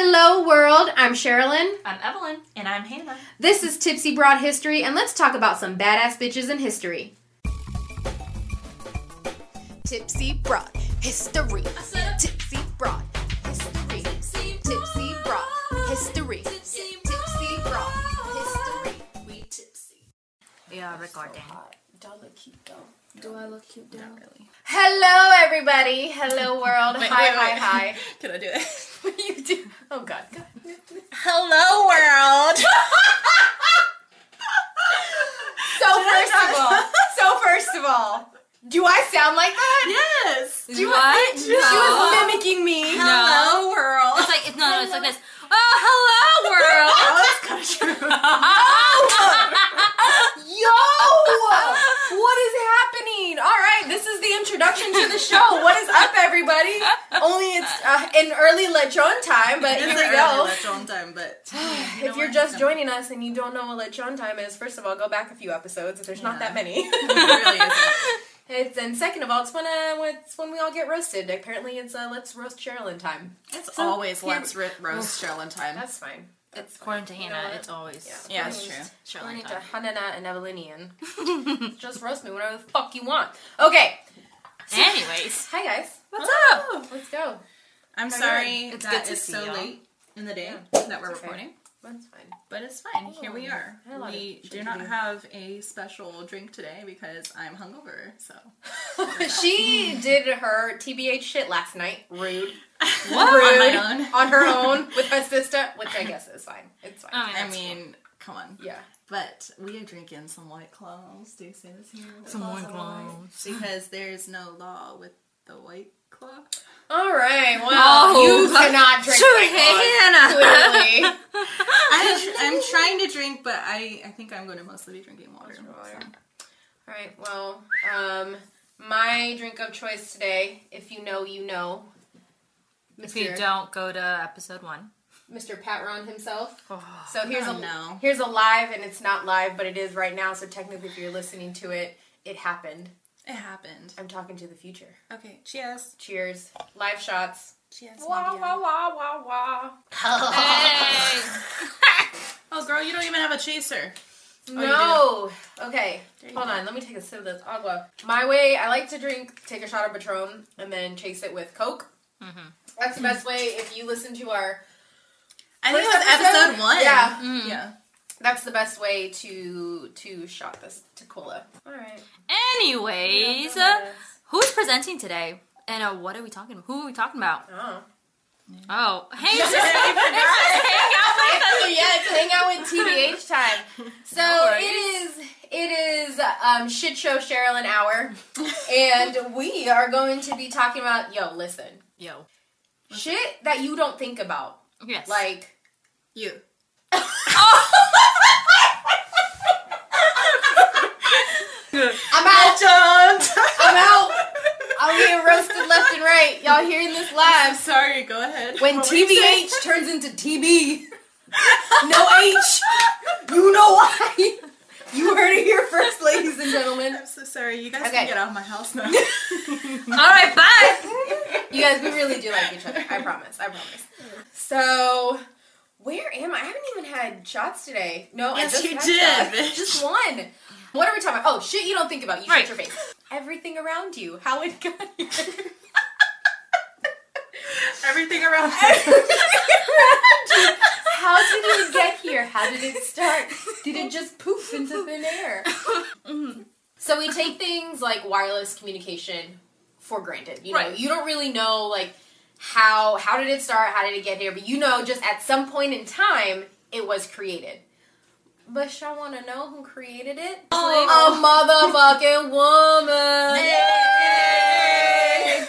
Hello, world. I'm Sherilyn. I'm Evelyn. And I'm Hannah. This is Tipsy Broad History, and let's talk about some badass bitches in history. Tipsy Broad History. Tipsy Broad History. Tipsy Broad History. Tipsy Broad History. We tipsy. We are recording. Do I look cute though? Do I look cute Not really. Hello, everybody. Hello, world. Hi, hi, hi. Can I do it? What do you do? Oh, God. God. Hello, world. So, first of all, so first of all, do I sound like that? Yes. Do you- What? She was mimicking me. No. world. It's like it's no, no, it's like this. Oh, hello, world. Oh, that's kind of true. What is happening? All right, this is the introduction to the show. What is up, everybody? Only it's uh, an early lechon time, but here we go. Long time, but If you're just joining us and you don't know what lechon time is, first of all, go back a few episodes. There's not that many. it really isn't. It's and second of all, it's when uh, it's when we all get roasted. Apparently, it's uh, let's roast Sherilyn time. It's So, always here- let's ri- roast Sherilyn time. That's fine. It's according to You know Hannah. It's always Yeah. yeah, it's true. Shirley According to time. Hanana and Evelynian. Just roast me whatever the fuck you want. Okay. Anyways, Hi guys. what's up? Let's go. I'm How sorry It's that good it's so y'all. late in the day Yeah, that we're it's okay. recording, That's fine. but it's fine. Here we Oh, are. I had a lot of We do not have a special drink today because I'm hungover. So she did her TBH shit last night. Rude. what Rude. on my own? On her own with her sister, which I guess is fine. It's fine. Oh, I mean, come on. yeah. But we are drinking some white claws. Do you say this here? Some White Claws. Claws. Because there's no law with the white claw. All right. Well, Oh. you cannot drink White Claws, Hannah. Clearly. I'm, I'm trying to drink, but I, I think I'm going to mostly be drinking water. Water. so. All right. Well, um, my drink of choice today, if you know, you know, If you don't go to episode one. Mr. Patron himself. Oh. So here's Oh, a no. here's a live, and it's not live, but it is right now. So technically, if you're listening to it, it happened. It happened. I'm talking to the future. Okay, cheers. Cheers. Live shots. Cheers. Wah Nadia. wah wah wah wah. Hey. Oh, girl, you don't even have a chaser. No. Okay. Hold go. on. Let me take a sip of this agua. My way, I like to drink, take a shot of Patron, and then chase it with Coke. Mhm. That's the best way. If you listen to our, I think it was episode, episode? one. Yeah. Mm. Yeah. that's the best way to to shot this to tequila. All right. Anyways, uh, who's presenting today? And uh, what are we talking? About? Who are we talking about? Oh. Oh, hey, it's just, it's just hang out with us. yeah, it's hang out with TBH time. So No it is it is um, shit show Sherilyn hour, and we are going to be talking about yo. Listen, Yo, shit that you don't think about, yes, like. You. I'm out. I'm out. I'm getting roasted left and right. Y'all hearing this live? I'm live? sorry, go ahead. When What were you saying? TBH turns into TB, no H. You know why? You heard it here first, ladies and gentlemen. I'm so sorry. You guys Okay. can get out of my house now. All right, bye. You guys, we really do like each other. I promise. I promise. So, where am I? I haven't even had shots today. No, I just you did. Just one. What are we talking about? Oh, shit! You don't think about. You Right. shut your face. Everything around you. How it got here. Everything around How did it get here? How did it start? Did it just poof into thin air? Mm-hmm. So we take things like wireless communication for granted. You know, Right. you don't really know like how how did it start? How did it get here? But you know, just at some point in time, it was created. But y'all want to know who created it? Oh. A motherfucking woman.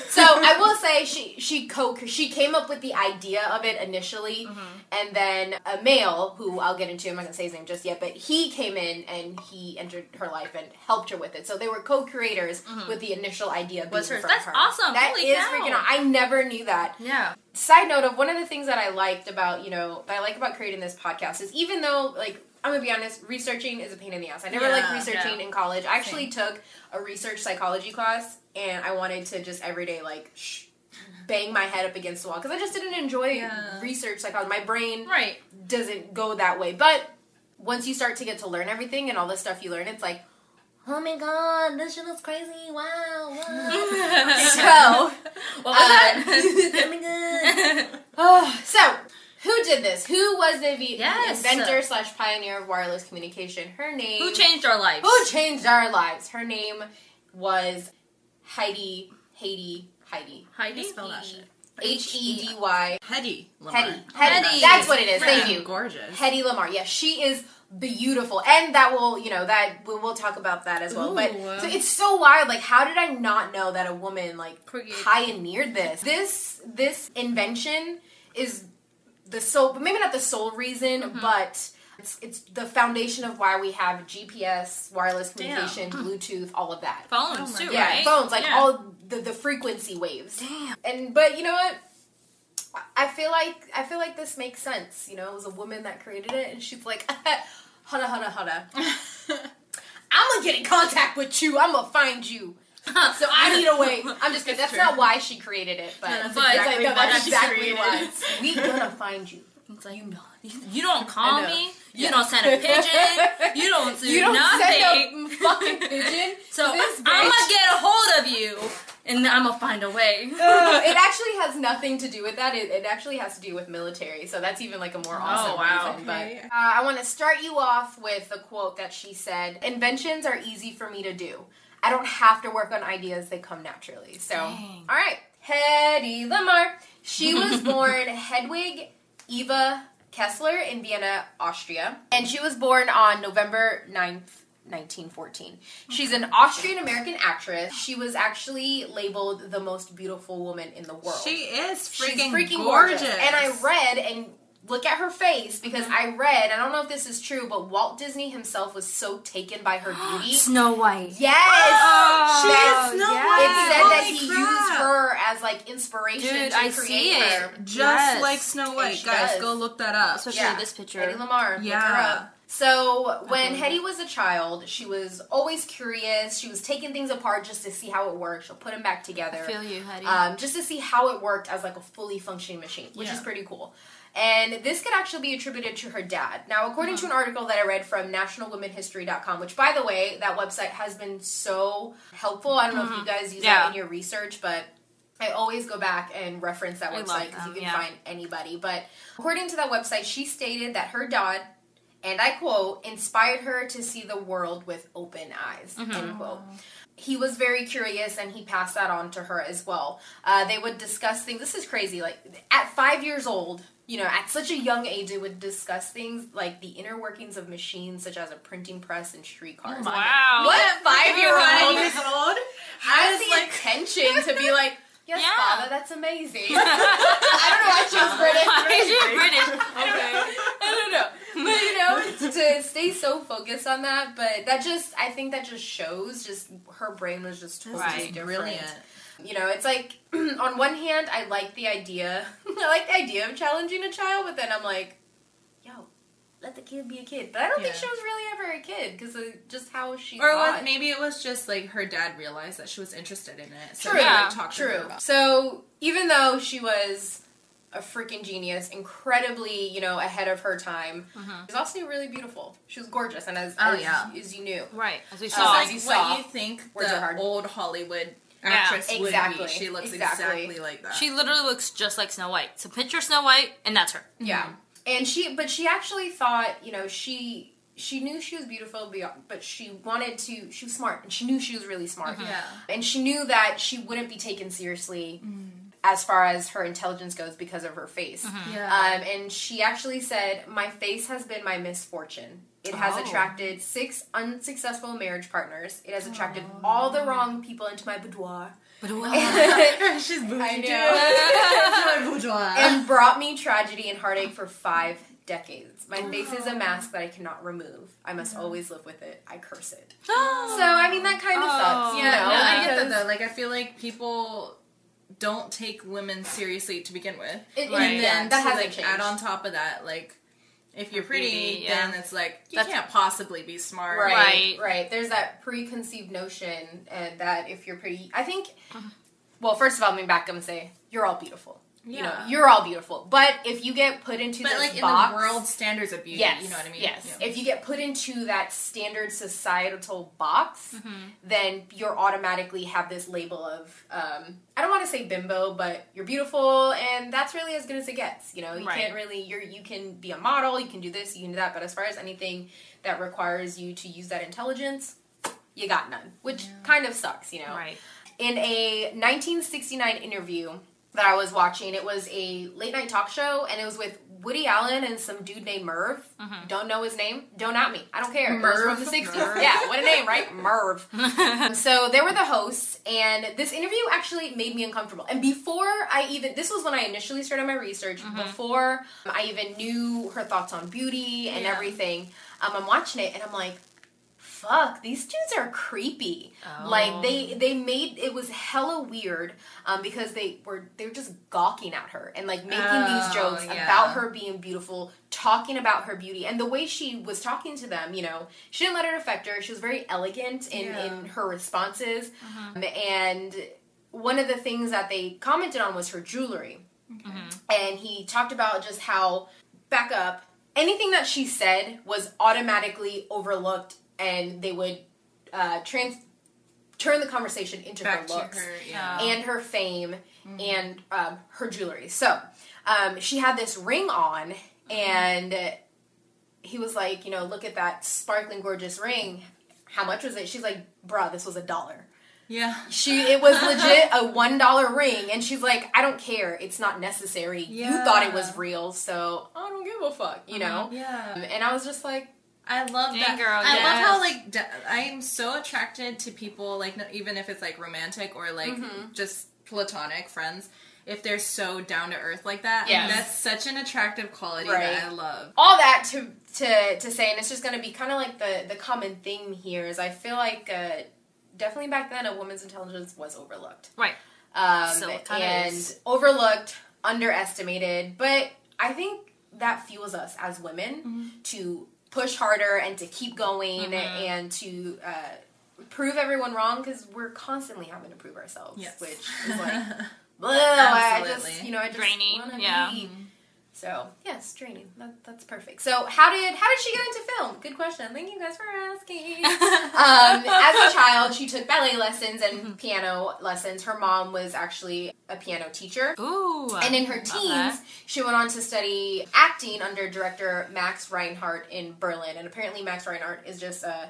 So I will say she she co she came up with the idea of it initially, mm-hmm. and then a male who I'll get into. I'm not gonna say his name just yet, but he came in and he entered her life and helped her with it. So they were co-creators mm-hmm. with the initial idea. Was hers. That's her. awesome. That Holy is cow. freaking. Out. I never knew that Yeah. side note of one of the things that I liked about you know that I like about creating this podcast is even though like I'm gonna be honest, researching is a pain in the ass. I never Yeah, liked researching yeah. in college. I actually took a research psychology class, and I wanted to just every day like shh, bang my head up against the wall because I just didn't enjoy Yeah. research psychology. My brain Right. doesn't go that way. But once you start to get to learn everything and all the stuff you learn, it's like, oh my god, this shit is crazy. Wow, wow. so, What was uh, oh my god. Oh, so, who did this? Who was the v- Yes. Uh, inventor slash pioneer of wireless communication? Her name. Who changed our lives? Who changed our lives? Her name was Heidi. Heidi. Heidi. Heidi. Spell that shit. H E D Y. Hetty. Lamarr. Hetty. Hetty. Hetty. That's what it is. Thank Freaking you. Gorgeous. Hetty Lamarr. Yes, she is beautiful, and that will, you know, that we'll, we'll talk about that as well. But so it's so wild. Like, how did I not know that a woman like pioneered this? This this invention is the sole, maybe not the sole reason, Mm-hmm. but. It's, it's the foundation of why we have GPS, wireless Damn. communication, Bluetooth, all of that. Phones Oh too, Yeah, right? phones, like Yeah. all the, the frequency waves. Damn. And but you know what? I feel like I feel like this makes sense. You know, it was a woman that created it, and she's like, "Hada, hada, hada. I'm gonna get in contact with you. I'm gonna find you. So I need a way. I'm just kidding. That's true. not why she created it, but, that's but exactly like, no, why that's she exactly why. We gonna find you. It's like, you you don't call me. You Yeah. don't send a pigeon. You don't do You don't nothing. send a fucking pigeon. so to this I'm gonna get a hold of you, and I'm gonna find a way. Uh, it actually has nothing to do with that. It, it actually has to do with military. So that's even like a more awesome Oh, wow. reason. Okay. But uh, I want to start you off with a quote that she said: "Inventions are easy for me to do. I don't have to work on ideas; they come naturally." So, Dang. all right, Hedy Lamarr. She was born Hedwig Eva Kiesler in Vienna, Austria, and she was born on November 9th. 1914. She's an Austrian American actress. She was actually labeled the most beautiful woman in the world. She is freaking, freaking gorgeous. gorgeous. And I read and look at her face because I read, I don't know if this is true, but Walt Disney himself was so taken by her beauty. Snow White. yes. Oh, She That- is Snow yeah. White. it said that he crap. used her as like inspiration Dude, to I create see her. it. Just Yes. like Snow White. Guys, does. go look that up. Especially Yeah. this picture. Eddie Lamarr. Look her Yeah. up. So when believe Hetty was a child, she was always curious. She was taking things apart just to see how it worked. She'll put them back together. I feel you, Hetty. um, just to see how it worked as like a fully functioning machine, which is pretty cool. And this could actually be attributed to her dad. Now, according to an uh-huh. article that I read from nationalwomenhistory.com, which by the way, that website has been so helpful. I don't know if you mm-hmm. guys use Yeah. that in your research, but I always go back and reference that I website because you can yeah. find anybody. But according to that website, she stated that her dad, and I quote, inspired her to see the world with open eyes, end mm-hmm. quote he was very curious and he passed that on to her as well. Uh, they would discuss things. This is crazy. Like at five years old, you know, at such a young age, they would discuss things like the inner workings of machines, such as a printing press and streetcars. Oh wow. What five year old years old? has the like- attention to be like, yes, Yeah. father, that's amazing. I don't know why she was British. Why is British? Okay. I don't know. But you know, to stay so focused on that, but that just I think that just shows just her brain was just totally Right. different. Brilliant. You know, it's like on one hand I like the idea I like the idea of challenging a child, but then I'm like, yo, let the kid be a kid. But I don't think she was really ever a kid because of uh, just how she Or was, maybe it was just like her dad realized that she was interested in it. So True, he, Yeah, like, her True. So even though she was a freaking genius, incredibly, you know, ahead of her time, mm-hmm. she's also really beautiful. She was gorgeous, and as Oh, as, yeah. as you knew, Right, as we Oh, saw. as like you what saw. you think the old Hollywood Yeah, exactly, would be. She looks exactly. exactly, like that. She literally looks just like Snow White. So picture Snow White, and that's her. yeah. Mm-hmm. And she, but she actually thought, you know, she she knew she was beautiful, but she wanted to. She was smart, and she knew she was really smart. Mm-hmm. yeah. and she knew that she wouldn't be taken seriously mm. As far as her intelligence goes because of her face. Yeah. Um, and she actually said, "My face has been my misfortune. It has Oh. attracted six unsuccessful marriage partners. It has attracted all the wrong people into my boudoir." But wow. She's bougie. I too. know. bourgeois. and brought me tragedy and heartache for five decades. My face is a mask that I cannot remove. I must always live with it. I curse it. So I mean that kind of sucks. You yeah, know, no, I get that though. Like, I feel like people don't take women seriously to begin with, It, Right. and and yeah, then that to hasn't like changed. add on top of that, like if you're pretty, Pretty, yeah. then it's like you That's- can't possibly be smart. Right, Right. right, There's that preconceived notion and that if you're pretty, I think. Uh-huh. Well, first of all, let me back up and say you're all beautiful. You know, you're all beautiful. But if you get put into But this like in box, the world standards of beauty, Yes, you know what I mean? Yes. Yeah. If you get put into that standard societal box, Mm-hmm. then you're automatically have this label of um, I don't want to say bimbo, but you're beautiful, and that's really as good as it gets. You know, you Right. can't really you're you can be a model, you can do this, you can do that, but as far as anything that requires you to use that intelligence, you got none, which kind of sucks. You know, Right. in a 1969 interview that I was watching. It was a late night talk show, and it was with Woody Allen and some dude named Merv. Don't know his name. Don't at me. I don't care. Merv. from the 60s. Merv. Yeah, what a name, right? Merv. so they were the hosts, and this interview actually made me uncomfortable. And before I even, this was when I initially started my research, before I even knew her thoughts on beauty and Yeah. everything, um, I'm watching it, and I'm like, fuck these dudes are creepy Oh. like they they made it was hella weird um because they were they were just gawking at her and like making Oh, these jokes yeah. about her being beautiful talking about her beauty and the way she was talking to them you know she didn't let it affect her she was very elegant in Yeah. in her responses Um, and one of the things that they commented on was her jewelry and he talked about just how back up anything that she said was automatically overlooked and they would uh, trans turn the conversation into Back her looks her, yeah. and her fame and um, her jewelry. So um, she had this ring on and he was like you know look at that sparkling gorgeous ring. How much was it? She's like bruh this was a dollar. Yeah. she it was legit a one dollar ring and she's like i don't care. It's not necessary. You thought it was real so i don't give a fuck you know? Yeah. and i was just like I love Dang, that. girl, I yes. love how like d- I'm so attracted to people like no, even if it's like romantic or like Mm-hmm. just platonic friends. If they're so down to earth like that, Yes. that's such an attractive quality Right. that I love. all that to to to say and it's just going to be kind of like the the common theme here is i feel like uh definitely back then a woman's intelligence was overlooked Right. um, kinda and is. overlooked, underestimated. But I think that fuels us as women Mm-hmm. to push harder and to keep going Mm-hmm. and to uh, prove everyone wrong because we're constantly having to prove ourselves, Yes. which is like, well, I just you know I just Draining, wanna yeah. be- So yes, draining. That, that's perfect. So how did how did she get into film? Good question. Thank you guys for asking. um, as a child, she took ballet lessons and Mm-hmm. piano lessons. Her mom was actually a piano teacher. Ooh. And in her teens, that. she went on to study acting under director Max Reinhardt in Berlin. And apparently, Max Reinhardt is just a,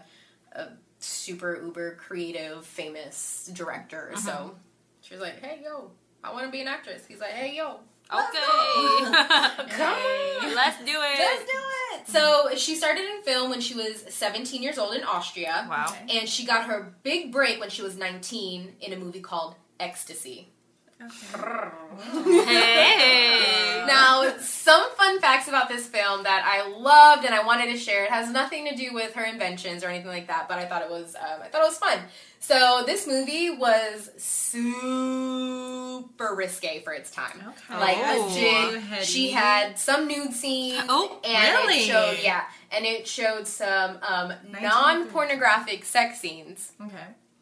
a super uber creative, famous director. Mm-hmm. So she was like, "Hey, yo, I want to be an actress." He's like, "Hey, yo, Okay. come on." Let's do it. Let's do it. So she started in film when she was 17 years old in Austria. Wow. And she got her big break when she was 19 in a movie called Ecstasy. Okay. Hey. Now, some fun facts about this film that I loved and I wanted to share. It has nothing to do with her inventions or anything like that, but I thought it was um, I thought it was fun. So this movie was super risque for its time. Okay. Like Oh. legit, she had some nude scenes. Oh, and really? It showed yeah, and it showed some um, non-pornographic sex scenes. Okay.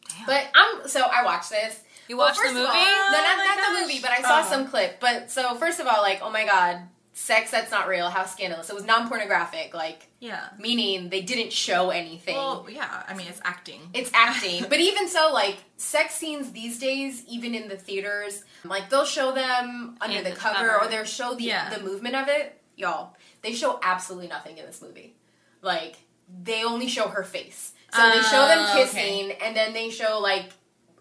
Damn. But I'm so I watched this. You Well, watched the movie? all- no, Oh not, not the movie, but I saw Oh. some clip. But so first of all, like, oh my god, sex that's not real. How scandalous! It was non-pornographic, like Yeah. meaning they didn't show anything. Well, yeah. I mean, it's acting. it's acting, but even so, like sex scenes these days, even in the theaters, like they'll show them under the, the cover, cover. or they'll show the Yeah. the movement of it. Y'all, they show absolutely nothing in this movie. Like they only show her face. So they show them Oh, kissing, and then they show like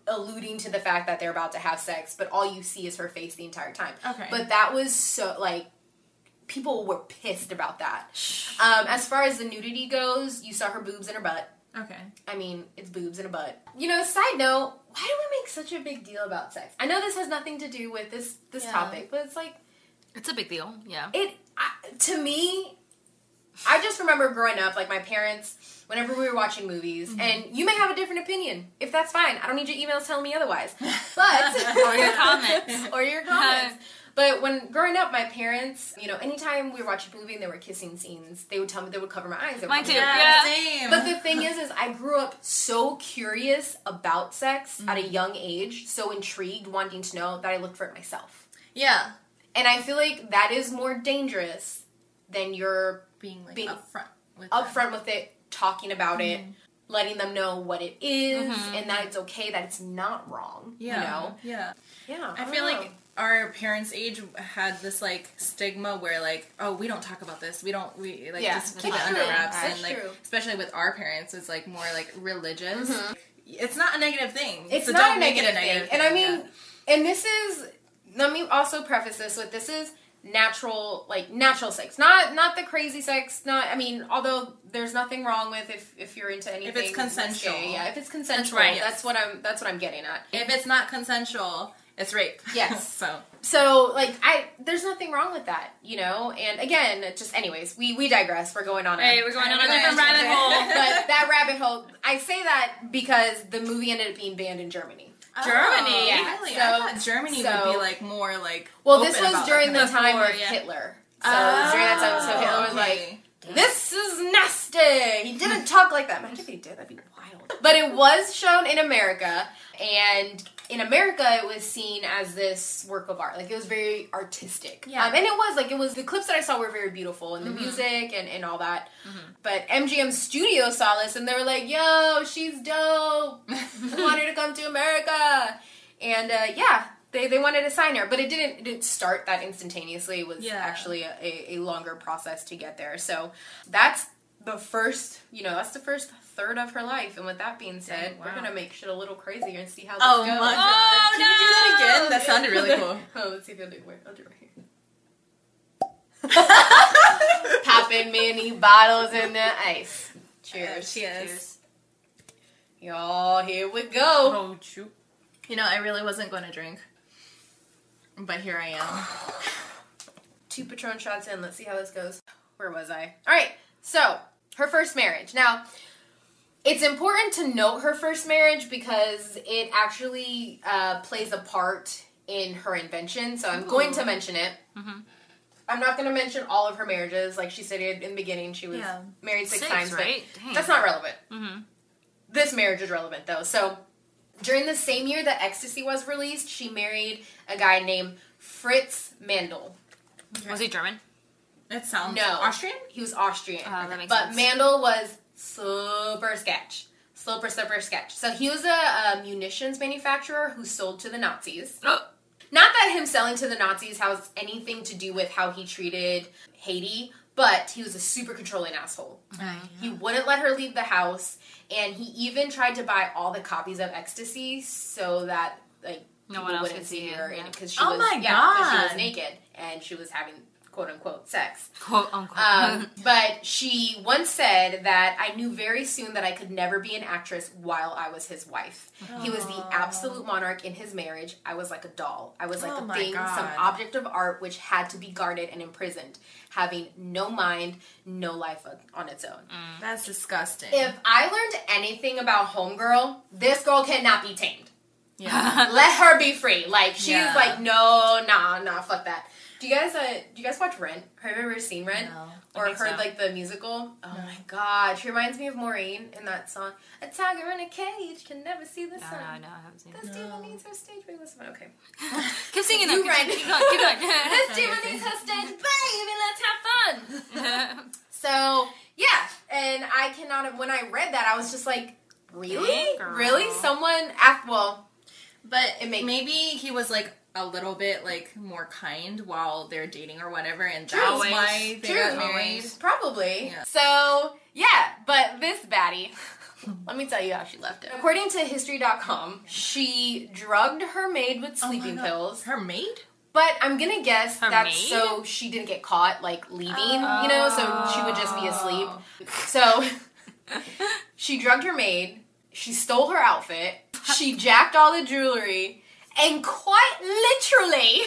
alluding to the fact that they're about to have sex, but all you see is her face the entire time. Okay. But that was so like people were pissed about that. Um, as far as the nudity goes, you saw her boobs and her butt. okay. I mean, it's boobs and a butt. You know, side note, why do we make such a big deal about sex? I know this has nothing to do with this this Yeah. topic, but it's like It's a big deal. Yeah. it I, to me. I just remember growing up, like my parents, whenever we were watching movies, Mm-hmm. and you may have a different opinion. If that's fine, I don't need your emails telling me otherwise. But Or your comments. or your comments. But when growing up, my parents, you know, anytime we were watching a movie and there were kissing scenes, they would tell me they would cover my eyes. Mine too, my yeah. Same. but the thing is, is I grew up so curious about sex at a young age, so intrigued, wanting to know that I looked for it myself. Yeah. And I feel like that is more dangerous than you're Being like Being upfront with them. upfront with it, talking about it, Mm-hmm. letting them know what it is, Mhm. and that it's okay, that it's not wrong. Yeah. You know? Yeah. Yeah. I don't feel know. like our parents' age had this like stigma where like, oh, we don't talk about this. We don't we like Yeah, just keep it under wraps and like true. especially with our parents, it's like more like religious. Mhm. It's not a negative thing. It's so not don't a make negative, it a negative thing. And I mean, yeah. and this is let me also preface this with this is natural like natural sex not not the crazy sex not i mean although there's nothing wrong with if if you're into anything if it's consensual. risque, yeah if it's consensual right, that's yes. what i'm that's what i'm getting at if it's not consensual, it's rape. Yes. so so like i there's nothing wrong with that you know and again just anyways we we digress we're going on a- Hey, we're going on a different rabbit hole. but that rabbit hole i say that because the movie ended up being banned in germany Oh, Germany. Oh, Yeah, really? so- I Germany so- would be like more like. well this was about during the time Before, of yeah. hitler so during that time so hitler oh, was like. This is nasty. He didn't talk like that. Imagine if he did. That'd be wild. But it was shown in America, and in America, it was seen as this work of art. Like it was very artistic. Yeah. Um, and it was like it was the clips that I saw were very beautiful, and the Mhm. music and, and all that. But MGM Studio saw this, and they were like, "Yo, she's dope. I want her to come to America." And uh, yeah. They, they wanted to sign her, but it didn't it didn't start that instantaneously. It was Yeah. actually a, a, a longer process to get there. So that's the first, you know, that's the first third of her life. And with that being oh, said, Dang, we're gonna make shit a little crazier and see how Oh this goes. my Oh, god! Can you do that oh, again? That sounded really cool. oh, let's see if I'll do it. I'll do it right here. Popping many bottles in the ice. Cheers. cheers. Y'all, here we go. Oh, shoot. You know, I really wasn't going to drink, but here I am. Two Patron shots in. Let's see how this goes. Where was I? All right. So, her first marriage. Now, it's important to note her first marriage because it actually uh, plays a part in her invention. So, I'm going to mention it. Mhm. I'm not going to mention all of her marriages. Like she said in the beginning, she was Yeah. married six, Six, times. right? Dang. That's not relevant. Mm-hmm. This marriage is relevant though. So, during the same year that Ecstasy was released, she married a guy named Fritz Mandl. Was he German? It sounds No. Austrian. He was Austrian. Oh, that makes but sense. Mandl was super sketch. Super, super sketch. So he was a, a munitions manufacturer who sold to the Nazis. Not that him selling to the Nazis has anything to do with how he treated Hedy, but he was a super controlling asshole. He wouldn't let her leave the house, and he even tried to buy all the copies of Ecstasy so that like No one else wouldn't could see see it, her yeah. because she Oh was my yeah, 'cause she was naked and she was having quote unquote sex. Quote unquote. Um, but she once said that I knew very soon that I could never be an actress while I was his wife. He was the absolute monarch in his marriage. I was like a doll. I was like Oh a thing, some object of art which had to be guarded and imprisoned, having no mind, no life on- its own. That's disgusting. If I learned anything about Homegirl, this girl cannot be tamed. yeah. Let her be free. Like she's Yeah. like, no, nah, nah, fuck that. Do you guys uh do you guys watch Rent? Have you ever seen Rent? No. Or heard so. like the musical? Oh No. my god. She reminds me of Maureen in that song. A tiger in a cage can never see the no, sun. no, no, I haven't seen This it. demon No. needs her stage baby. Listen, okay. Keep singing You though. read- Keep, keep going. Keep going. this demon needs her stage baby. Let's have fun. So yeah, and I cannot. When I read that, I was just like, really, Dang, really, someone. Af- well, But It make- maybe he was like a little bit like more kind while they're dating or whatever, and that's Always. why they True. got married. Probably. Yeah. So, yeah, but this baddie, let me tell you how she left it. According to History.com, she drugged her maid with Oh sleeping God. pills. Her maid? But I'm gonna guess Her that's maid? so she didn't get caught, like, leaving, you know, so she would just be asleep. Oh. So, she drugged her maid, she stole her outfit, she jacked all the jewelry, and quite literally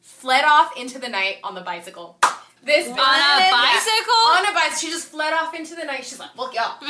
fled off into the night on the bicycle. This On a Yeah. bicycle? On a bicycle. She just fled off into the night. She's like, look, y'all.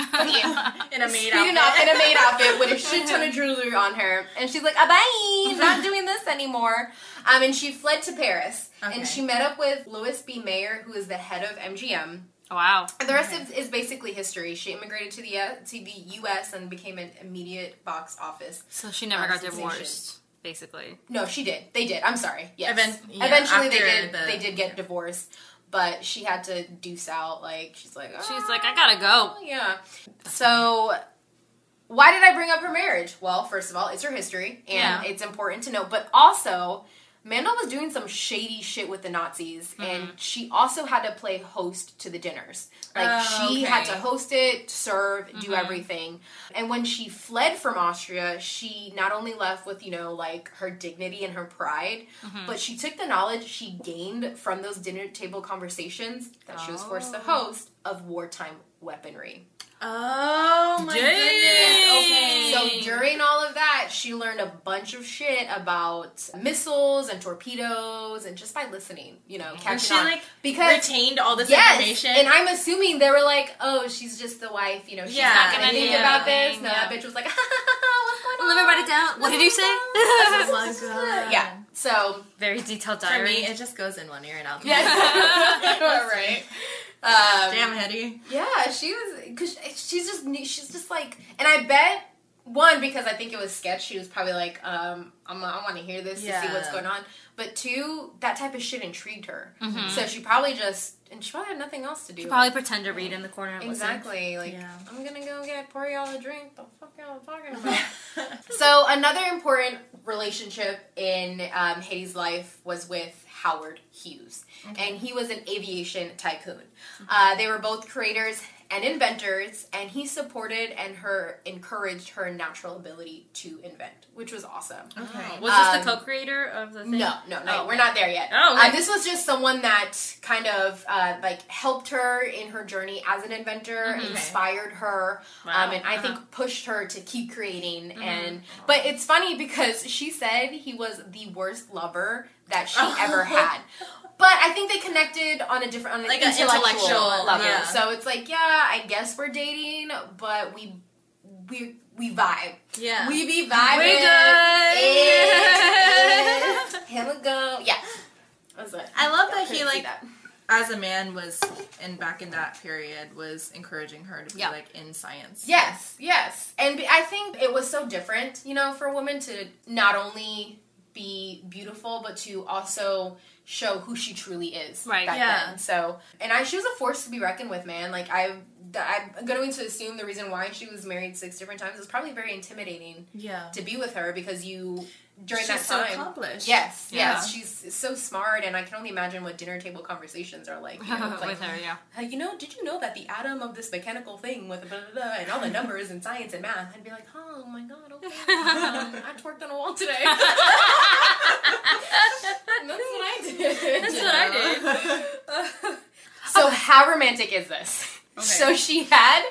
In a maid outfit. off in a maid outfit with a shit ton of jewelry on her. And she's like, ah, bye. Not doing this anymore. Um, and she fled to Paris. Okay. And she met up with Louis B. Mayer, who is the head of MGM. wow. And the rest is, is basically history. She immigrated to the uh, to the U.S. and became an immediate box office. So she never Uh, got sensation. divorced. Basically. No, she did. They did. I'm sorry. Yes. Event- yeah, Eventually, they did. the- they did get divorced, but she had to deuce out. Like she's like, She's like, I gotta go. Oh, yeah. So, why did I bring up her marriage? Well, first of all, it's her history, and Yeah. it's important to know. But also, Mandl was doing some shady shit with the Nazis, Mm-hmm. and she also had to play host to the dinners. Like, Oh, she had to host it, serve, do Mm-hmm. everything. And when she fled from Austria, she not only left with, you know, like her dignity and her pride, Mm-hmm. but she took the knowledge she gained from those dinner table conversations that she was forced to Oh. host of wartime weaponry. Oh my Dang. goodness. Okay. So during all of that, she learned a bunch of shit about missiles and torpedoes, and just by listening, you know, catching and she on. like because retained all this yes, information. and I'm assuming they were like, "Oh, she's just the wife, you know, she's Yeah, not gonna yeah, think yeah. about this." No, Yeah. that bitch was like, "What's going on?" Let me write it down. What did you say? oh my god. Yeah. So Very detailed For diary. me, it just goes in one ear and out. the yeah, right. Um, Damn, Hetty. Yeah, she was because she's just she's just like, and I bet one because I think it was sketch. She was probably like, um, I'm, I want to hear this to see what's going on. But two, that type of shit intrigued her, Mhm. so she probably just and she probably had nothing else to do. Probably pretend to read in the corner and listen. Exactly. Like Yeah. I'm gonna go get pour y'all a drink. The fuck y'all talking about? so another important relationship in um, Hedy's life was with Howard Hughes, and he was an aviation tycoon. Uh, they were both creators and inventors, and he supported and her encouraged her natural ability to invent, which was awesome. Okay. Was this Um, the co-creator of the thing? No, no, no. Oh, we're not there yet. Oh, Uh, this was just someone that kind of uh, like helped her in her journey as an inventor, Mhm. inspired her, Wow. um, and I Uh-huh. think pushed her to keep creating. Mm-hmm. And but it's funny because she said he was the worst lover that she Oh. ever had. But I think they connected on a different, on an Like an intellectual, intellectual, level. yeah. So it's like, yeah, I guess we're dating, but we we we vibe. Yeah. We be vibing. We good. Eh, Here we go. Yeah. It. I love that he, like, that. as a man was and back in that period was encouraging her to be Yeah. like in science. Yes, yes. And I think it was so different, you know, for a woman to not only be beautiful, but to also show who she truly is. Right, yeah. Then. So, and I, she was a force to be reckoned with, man. Like I, I'm going to assume the reason why she was married six different times is probably very intimidating Yeah. to be with her because you during She's that so time. accomplished. Yes, Yeah. yes, she's so smart, and I can only imagine what dinner table conversations are like. You know, like with her, yeah. uh, you know, did you know that the atom of this mechanical thing with blah, blah, blah, and all the numbers and science and math? I'd be like, oh my god, okay. Um, I twerked on a wall today. That's what I did. That's what I did. so how romantic is this? Okay. So she had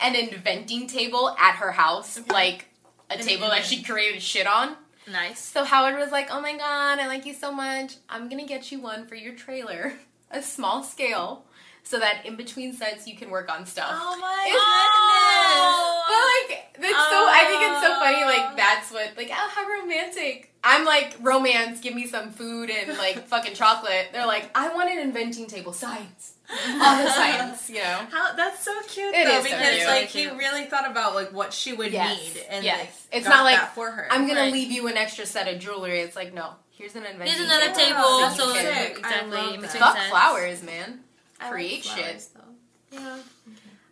an inventing table at her house, like a table that she created shit on. Nice. So Howard was like, "Oh my god, I like you so much. I'm gonna get you one for your trailer, a small scale, so that in between sets you can work on stuff." Oh my goodness! But like, that's so. I think it's so funny. Oh. Like that's what. Like, oh, how romantic. I'm like romance. Give me some food and like fucking chocolate. They're like, I want an inventing table. Science. All the science. You know. How that's so cute It though is so because cute. like he really thought about like what she would Yes. need and Yes. like, It's got not like, that for her. I'm gonna Right. leave you an extra set of jewelry. It's like, no. Here's an inventing. Here's another table. table, That's so sick. I exactly. love that. Fuck flowers, man. I like flowers, shit. though. Yeah.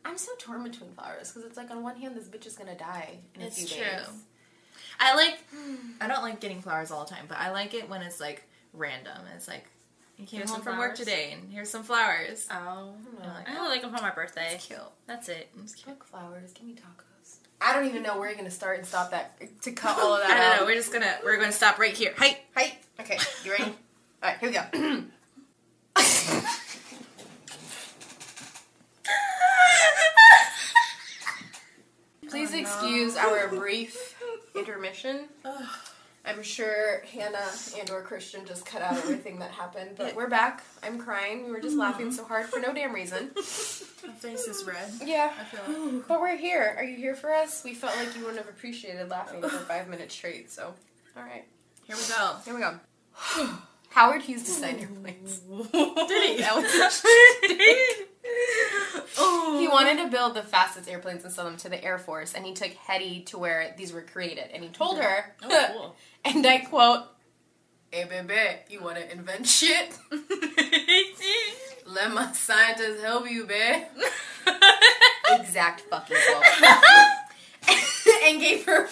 I'm so torn between flowers because it's like on one hand this bitch is gonna die in It's a few true. days. I like. I don't like getting flowers all the time, but I like it when it's like random. It's like you came Here's home from work today, and here's some flowers. Oh. You're like, I only like them for my birthday. It's cute. That's it. It's cute. Fuck flowers, give me tacos. I don't even know where you're gonna start and stop that to cut all of that I don't out. know. We're just gonna we're gonna stop right here. Hi. Hi. Okay, you ready? all right, here we go. Please Oh, no. Excuse our brief intermission. I'm sure Hannah and or Christian just cut out everything that happened, but we're back. I'm crying. We were just mm-hmm. laughing so hard for no damn reason. My face is red. Yeah. I feel it. But we're here. Are you here for us? We felt like you wouldn't have appreciated laughing for five minutes straight, so. Alright. Here we go. Here we go. Howard Hughes designed your planes. Did he? That was oh, He wanted to build the fastest airplanes and sell them to the Air Force, and he took Hetty to where these were created, and he told her, Oh, cool. and I quote, "Hey, baby, you want to invent shit? Let my scientists help you, babe." exact fucking quote. and gave her.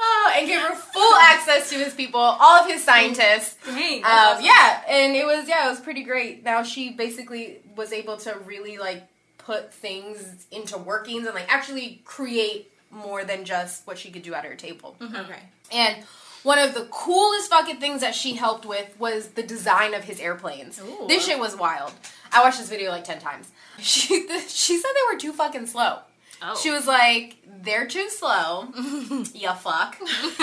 Oh, and gave her full access to his people, all of his scientists. Dang, Um, yeah, and it was yeah, it was pretty great. Now she basically was able to really like put things into workings and like actually create more than just what she could do at her table. Okay. And one of the coolest fucking things that she helped with was the design of his airplanes. Ooh. This shit was wild. I watched this video like ten times. She she said they were too fucking slow. Oh. She was like, "They're too slow, you fuck,"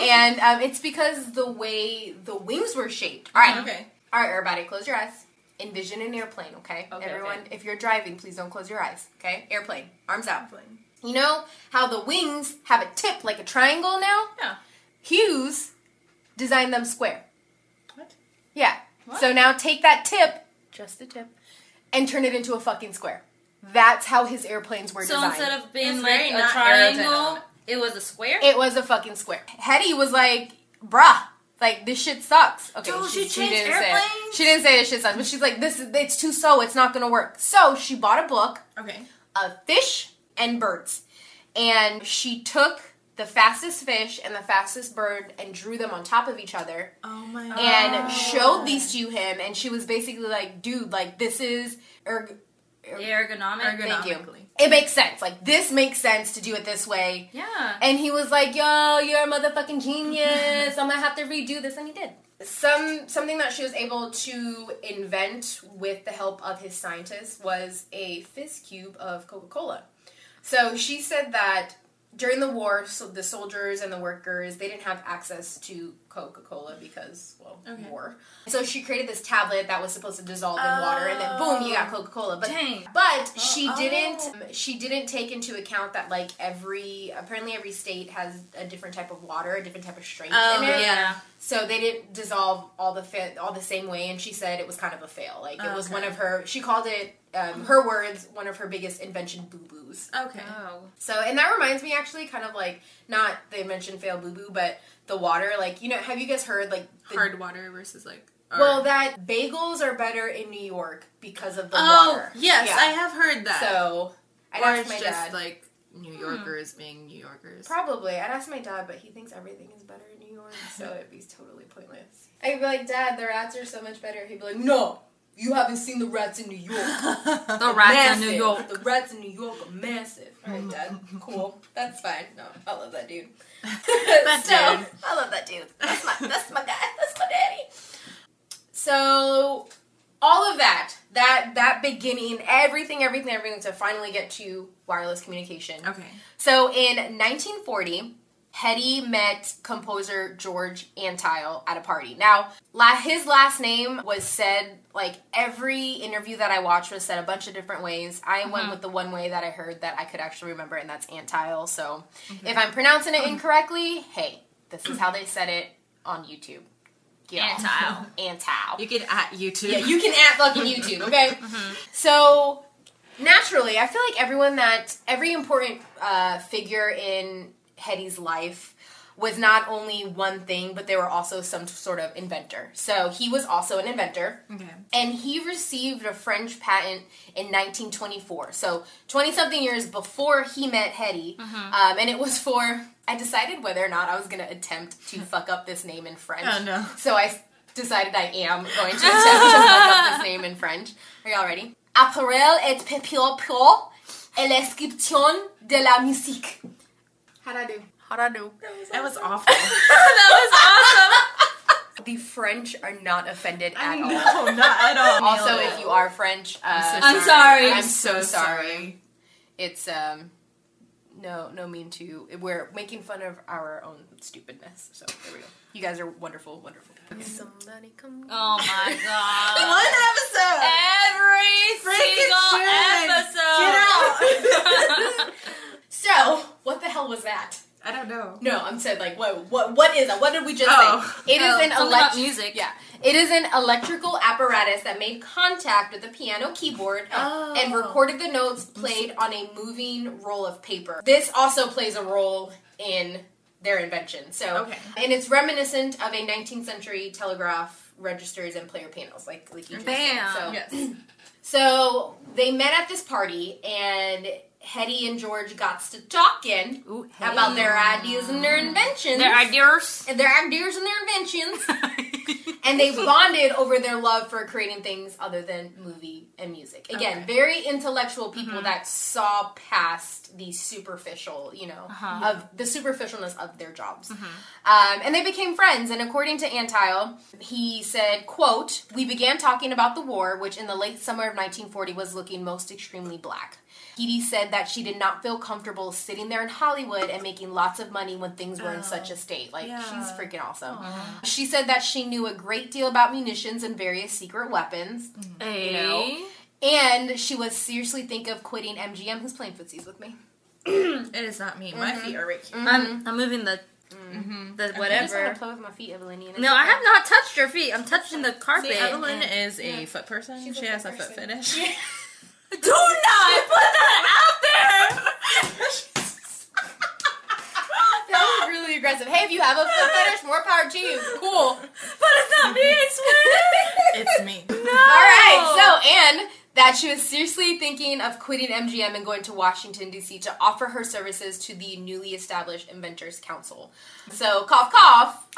and um, it's because the way the wings were shaped. All right, Okay. all right, everybody, close your eyes. Envision an airplane, okay? Okay, Everyone, okay. if you're driving, please don't close your eyes, okay? Airplane, arms out. You know how the wings have a tip like a triangle now? Yeah. Hughes designed them square. What? Yeah. What? So now take that tip, just the tip, and turn it into a fucking square. That's how his airplanes were So designed. instead of being It's like a triangle, it was a square. it was a fucking square. Hetty was like, bruh. Like this shit sucks. Okay, Dude, she changed didn't say it. airplanes? She didn't say this shit sucks, but she's like, this is it's too so, It's not gonna work. So she bought a book Okay. of fish and birds, and she took the fastest fish and the fastest bird and drew them on top of each other Oh my god. and showed these to him. And she was basically like, dude, like this is. Erg- Ergonomic. Thank you. It makes sense. Like this makes sense to do it this way. Yeah. And he was like, "Yo, you're a motherfucking genius. I'm gonna have to redo this," and he did. Some something that she was able to invent with the help of his scientists was a fizz cube of Coca Cola. So she said that during the war, so the soldiers and the workers they didn't have access to Coca Cola because well, Okay. war. So she created this tablet that was supposed to dissolve in water, and then boom, you got oh. Coca Cola. But Dang. but uh, she Oh. didn't. She didn't take into account that like every apparently every state has a different type of water, a different type of strength Oh, in it. yeah. So they didn't dissolve all the fit all the same way, and she said it was kind of a fail. Like it was Okay. one of her. She called it um, her words one of her biggest invention boo boos. Okay. Oh. So and that reminds me actually kind of like not the invention fail boo boo, but the water. Like you know, have you guys heard like the, Hard water versus like. or- Well, that bagels are better in New York because of the Oh water. yes, Yeah. I have heard that. So I'd or it's my just dad. like New Yorkers being New Yorkers. Probably. I'd ask my dad, but he thinks everything is better in New York, so it'd be totally pointless. I'd be like, Dad, the rats are so much better. He'd be like, No, you haven't seen the rats in New York. The rats in New York. The rats in New York are massive. All right, Dad. Cool. That's fine. No, I love that dude. That So, dude. I love that dude. That's my that's my guy. That's my daddy. So all of that, that that beginning, everything, everything, everything to finally get to wireless communication. Okay. So in 1940, Hetty met composer George Antheil at a party. Now, la- his last name was said like every interview that I watched was said a bunch of different ways. I went mm-hmm. with the one way that I heard that I could actually remember, and that's Antheil. So mm-hmm. if I'm pronouncing it mm-hmm. incorrectly, hey, this is how they said it on YouTube. Y'all. Antheil. Antheil. You can at YouTube. Yeah, you can at fucking YouTube, okay? So naturally, I feel like everyone that every important uh, figure in Hetty's life was not only one thing, but they were also some sort of inventor. So he was also an inventor. Okay. And he received a French patent in 1924. So 20 something years before he met Hetty. Um, and it was for, I decided whether or not I was going to attempt to fuck up this name in French. Oh, no. So I decided I am going to attempt to fuck up this name in French. Are y'all ready? Apparel et pro et l'inscription de la musique. How'd I do? How'd I do? That was awful. that was awesome. The French are not offended at all. no, not at all. Also, if you are French, uh, so I'm sorry. I'm so sorry. It's um, no, no mean to. We're making fun of our own stupidness. So there we go. You guys are wonderful, wonderful. Somebody come. Oh my god. One episode. Every Freaking single shit. episode. So, what the hell was that? I don't know. No, I'm said like what? What? What is that? What did we just Oh. say? It is Oh, an something about elect- music. Yeah, It is an electrical apparatus that made contact with the piano keyboard Oh. and recorded the notes played on a moving roll of paper. This also plays a role in their invention. So, Okay. and it's reminiscent of a 19th century telegraph registers and player panels, like like you just Bam. said. So, Yes. so they met at this party, and Hedy and George got to talking Ooh, about their ideas and their inventions. Their ideas. and their ideas and their inventions. and they bonded over their love for creating things other than movie and music. Again, Okay. very intellectual people that saw past the superficial, you know, Uh-huh. of the superficialness of their jobs. Um, and they became friends. And according to Antheil, he said, "quote We began talking about the war, which in the late summer of 1940 was looking most extremely black." Hedy said that she did not feel comfortable sitting there in Hollywood and making lots of money when things were in Oh. such a state. Like, Yeah. she's freaking awesome. She said that she knew a great deal about munitions and various secret weapons. Hey. know. And she was seriously think of quitting MGM, who's playing footsies with me. It is not me. My Mm-hmm. feet are right here. I'm, I'm moving the the I just want whatever. to play with my feet, Evelyn. No, I okay. have not touched your feet. I'm touching the carpet. See, Evelyn and- is a foot person. She's a she has foot a foot person. fetish. Do not put that out there. That was really aggressive. Hey, if you have a foot fetish, more power to you. Cool. But it's not me. I swear. it's me. no. All right. So, and that she was seriously thinking of quitting MGM and going to Washington D.C. to offer her services to the newly established Inventors Council. So, cough, cough.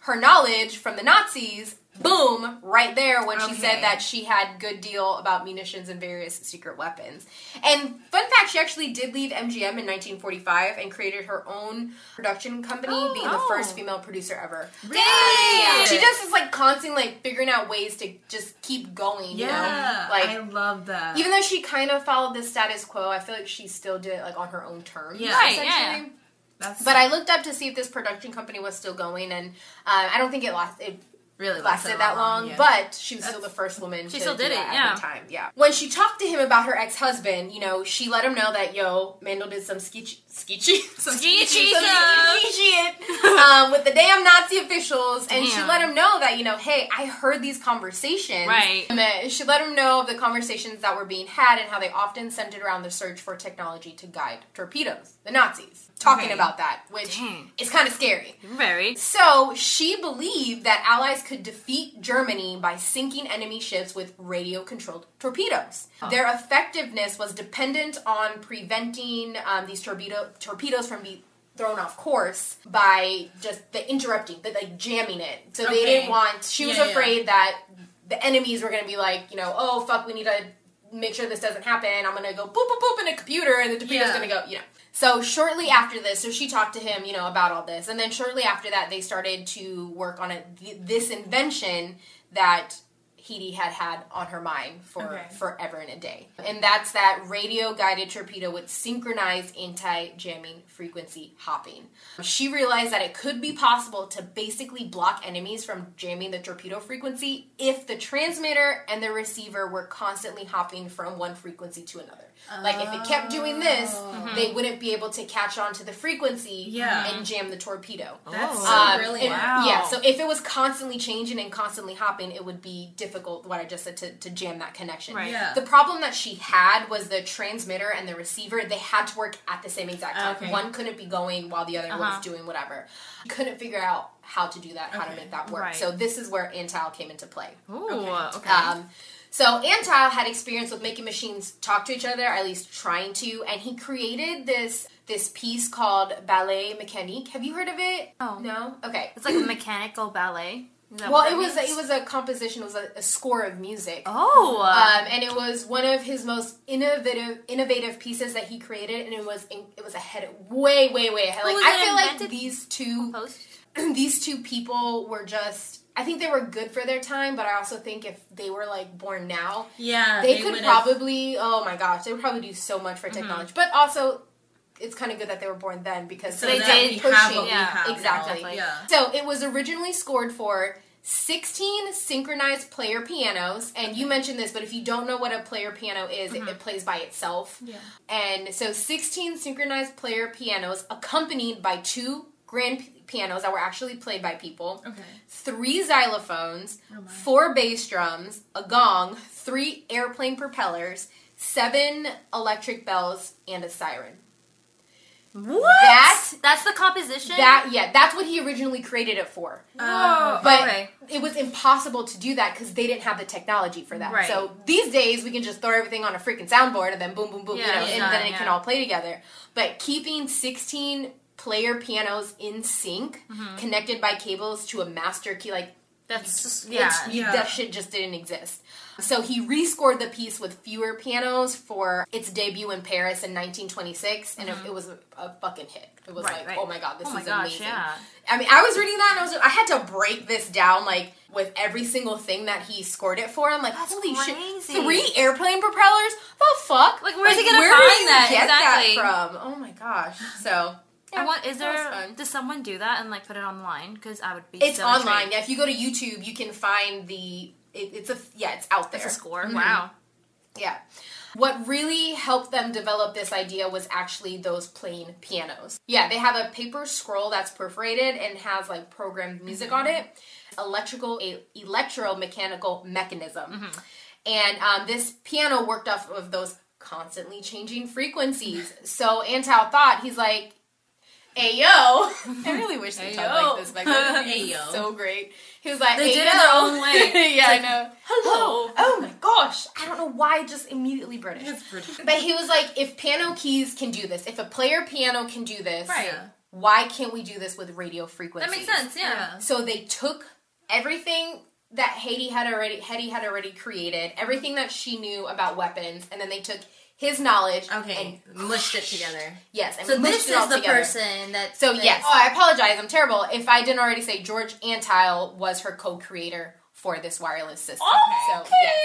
Her knowledge from the Nazis, boom, right there when she said that she had good deal about munitions and various secret weapons. And fun fact, she actually did leave MGM in 1945 and created her own production company, Oh. being the Oh. first female producer ever. Really? Yeah, she just is like constantly like figuring out ways to just keep going. You Yeah, know? like I love that. even though she kind of followed the status quo, I feel like she still did it like on her own terms. Yeah. Right, essentially. yeah. That's But I looked up to see if this production company was still going, and uh, I don't think it lasted. It really lasted that long, yeah. but she was still the first woman. She to still did it, at yeah. the time. Yeah. When she talked to him about her ex husband, you know, she let him know that yo, Mandl did some sketchy, sketchy, Some sketchy some stuff. sketchy shit um, with the damn Nazi officials, and she let him know that you know, hey, I heard these conversations. Right. And she let him know of the conversations that were being had and how they often centered around the search for technology to guide torpedoes. The Nazis talking Okay. about that, which Dang. is kind of scary. Very. So she believed that Allies could defeat Germany by sinking enemy ships with radio controlled torpedoes. Their effectiveness was dependent on preventing um, these torpedo- torpedoes from being thrown off course by just the interrupting, the like jamming it. So they didn't want. She was Yeah, yeah. afraid that the enemies were going to be like, you know, oh fuck, we need to make sure this doesn't happen. I'm going to go boop boop boop in a computer, and the torpedo's Yeah. going to go, you know. So shortly after this, so she talked to him, you know, about all this, and then shortly after that, they started to work on it. th- This invention that Hedy had had on her mind for Okay. forever and a day, and that's that radio guided torpedo with synchronized anti jamming frequency hopping. She realized that it could be possible to basically block enemies from jamming the torpedo frequency if the transmitter and the receiver were constantly hopping from one frequency to another. Like if it kept doing this, they wouldn't be able to catch on to the frequency Yeah. and jam the torpedo. That's Oh. so Um, brilliant. and- Wow. Yeah, so if it was constantly changing and constantly hopping, it would be difficult, what I just said, to, to jam that connection. Right. Yeah. The problem that she had was the transmitter and the receiver, they had to work at the same exact time. Okay. One couldn't be going while the other Uh-huh. was doing whatever. Couldn't figure out how to do that, how to make that work. Right. So this is where Antheil came into play. Ooh, Okay. okay. Um, so Antheil had experience with making machines talk to each other, at least trying to, and he created this this piece called Ballet Mécanique. Have you heard of it? Oh. No. Okay. it's like a mechanical ballet. Well, it was it was a composition. It was a, a score of music. Oh. Um, and it was one of his most innovative innovative pieces that he created, and it was in, it was ahead, way way way ahead. Like I feel like these two these two people were just. I think they were good for their time, but I also think if they were like born now, yeah, they, could probably. Oh my gosh, they would probably do so much for Mm-hmm. technology. But also, it's kind of good that they were born then because So They did pushing. have yeah, have now. exactly. Yeah. So it was originally scored for 16 synchronized player pianos. And you mentioned this, but if you don't know what a player piano is, it, it plays by itself. Yeah. And so 16 synchronized player pianos accompanied by two grand pianos that were actually played by people, Okay. three xylophones, Oh my. four bass drums, a gong, three airplane propellers, seven electric bells, and a siren. What? That- That's the composition. That yeah, that's what he originally created it for. Oh, Whoa. But okay. it was impossible to do that because they didn't have the technology for that. Right. So these days we can just throw everything on a freaking soundboard and then boom, boom, boom, you know, and done, then it can all play together. But keeping 16 player pianos in sync, Mm-hmm. connected by cables to a master key, like That's just yeah. Yeah. that shit just didn't exist. So he rescored the piece with fewer pianos for its debut in Paris in 1926, and it, it was a, a fucking hit. It was Mm-hmm. Right, like, right. oh my god, this Oh is gosh, amazing. yeah. I mean, I was reading that and I was I had to break this down like with every single thing that he scored it for. I'm like, That's holy crazy. shit, three airplane propellers? The fuck? Like, where's he gonna where find that? Get Exactly. that from? Oh my gosh. So I want. Is there? Does someone do that and like put it online? Because I would be. it's so online. intrigued. Yeah, if you go to YouTube, you can find the. It, it's a yeah, it's out there. It's a score. Mhm. Wow. Yeah. What really helped them develop this idea was actually those plain pianos. Yeah, they have a paper scroll that's perforated and has like programmed music on it, electrical, a electromechanical mechanism. And um, this piano worked off of those constantly changing frequencies. So Antheil thought, he's like, Hey yo! I really wish they Hey, talked like this back then. Hey, yo. So great. He was like, They hey, did it their own way. yeah, I know. Hello. Oh. oh my gosh. I don't know why just immediately British. It's pretty. But he was like, if piano keys can do this, if a player piano can do this, Right. Why can't we do this with radio frequencies? That makes sense. Yeah. Yeah. So they took everything that Hedy had already Hedy had already created, everything that she knew about weapons, and then they took his knowledge Okay. and Mushed it together. yes, and So this is the together. person that. So that- yes, oh, I apologize. I'm terrible. If I didn't already say, George Antheil was her co-creator for this wireless system. So Okay. yes,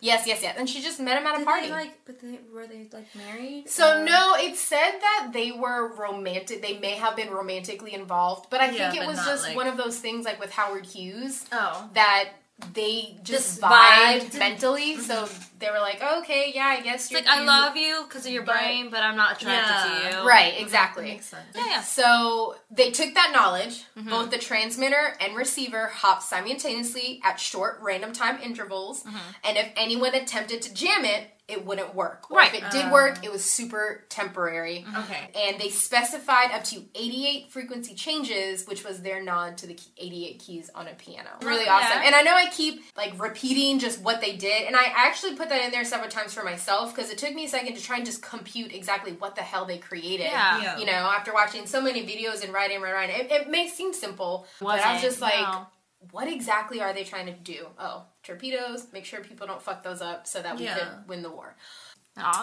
yes, yes, yes. And she just met him at a Did party. they like? But they were they like married? So or- no, it said that they were romantic. They may have been romantically involved, but I Yeah, think it was just like- one of those things like with Howard Hughes Oh. that they just Just vibed vibed. mentally. So they were like, okay, yeah, I guess It's you're like I love you because of your but- brain, but I'm not attracted Yeah. to you. Right, That exactly. makes sense. Yeah. yeah. So they took that knowledge, Mm-hmm. both the transmitter and receiver hopped simultaneously at short random time intervals, Mm-hmm. and if anyone attempted to jam it, it wouldn't work. Or Right. if it did Oh. work, ah. it was super temporary. Okay. And they specified up to 88 frequency changes, which was their nod to the 88 keys on a piano. Really Yeah. awesome. And I know I keep like repeating just what they did, and I actually put that in there several times for myself because it took me a second to try and just compute exactly what the hell they created. Yeah. Yeah. You know, after watching so many videos and writing, writing, writing, it, it may seem simple, but I was just like, no. What exactly are they trying to do? Oh, torpedoes, make sure people don't fuck those up so that we Yeah. could win the war.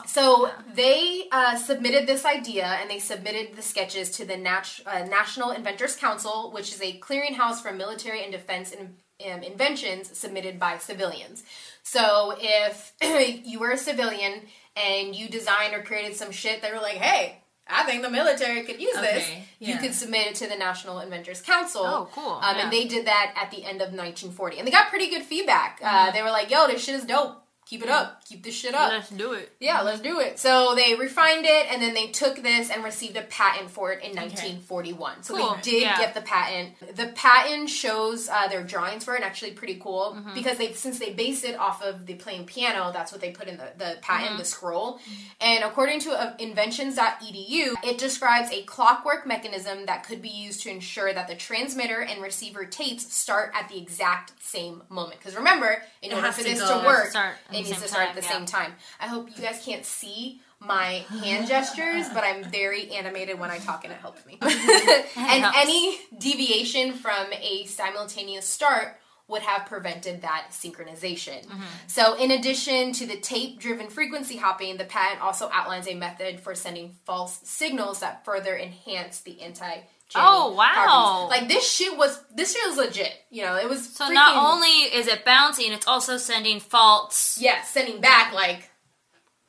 So they uh, submitted this idea and they submitted the sketches to the Nat- uh, National Inventors Council, which is a clearinghouse for military and defense in- um, inventions submitted by civilians. So if you were a civilian and you designed or created some shit, they were like, hey, I think the military could use this. Okay, You could submit it to the National Inventors Council. Oh, cool. Um, Yeah. And they did that at the end of 1940. And they got pretty good feedback. Uh, Mm-hmm. they were like, yo, this shit is dope. Keep it up. Keep this shit up. Let's do it. Yeah, let's do it. So they refined it and then they took this and received a patent for it in 1941. So Cool. they did Yeah. get the patent. The patent shows uh, their drawings for it, actually pretty cool Mm-hmm. because they since they based it off of the playing piano, that's what they put in the, the patent, Mm-hmm. the scroll. And according to uh, inventions.edu, it describes a clockwork mechanism that could be used to ensure that the transmitter and receiver tapes start at the exact same moment. Because remember, in It order for to this go- to work, it needs to start time, at the yeah. same time. I hope you guys can't see my hand gestures, but I'm very animated when I talk and it helps me. and helps. any deviation from a simultaneous start would have prevented that synchronization. Mm-hmm. So, in addition to the tape driven frequency hopping, the patent also outlines a method for sending false signals that further enhance the anti Oh, wow. Like this shit was this shit was legit. You know, it was So freaking- not only is it bouncing, it's also sending faults. yeah, sending back like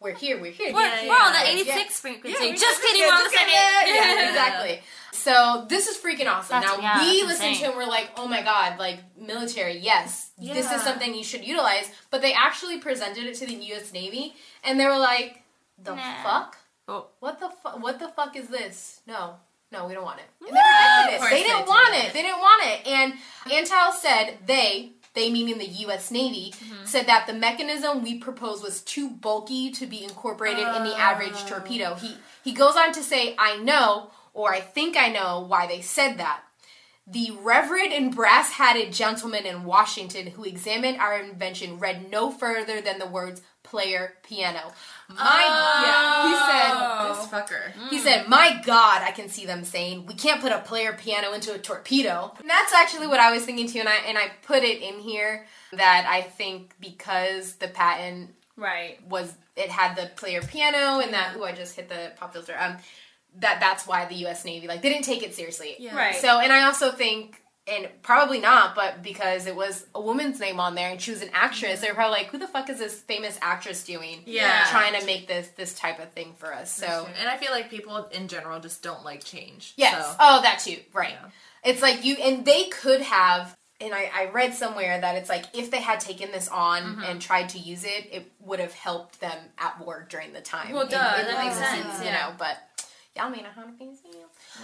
we're here, we're here. We're, yeah, we're on the 86 yeah. frequency. Yeah, just kidding, yeah, we're on the just second. kidding. Yeah, exactly. So this is freaking awesome. That's- now yeah, we listened to him, we're like, oh my god, like military, yes, this is something you should utilize. But they actually presented it to the U.S. Navy, and they were like, the Nah. fuck. Oh. What the fu- What the fuck is this? No, no, we don't want it. And they rejected it. They they didn't did. want it. They didn't want it. And Antheil said they, they meaning the U.S. Navy, said that the mechanism we proposed was too bulky to be incorporated in the average torpedo. He he goes on to say, "I know, or I think I know, why they said that." The reverend and brass hatted gentleman in Washington who examined our invention read no further than the words player piano. My yeah, he said This fucker. he said, My God, I can see them saying, we can't put a player piano into a torpedo. And that's actually what I was thinking too, and I and I put it in here that I think because the patent Right. was it had the player piano and that ooh, I just hit the pop filter. Um that that's why the US Navy like they didn't take it seriously. Yeah. Right. So and I also think and probably not, but because it was a woman's name on there and she was an actress, they were probably like, Who the fuck is this famous actress doing? Yeah. Trying to make this this type of thing for us. So And I feel like people in general just don't like change. Yes. So. Oh, that too. Right. Yeah. It's like you, and they could have, and I, I read somewhere that it's like if they had taken this on Mm-hmm. and tried to use it, it would have helped them at work during the time. Well, duh, that makes the sense, seasons, You know, but y'all may not have things.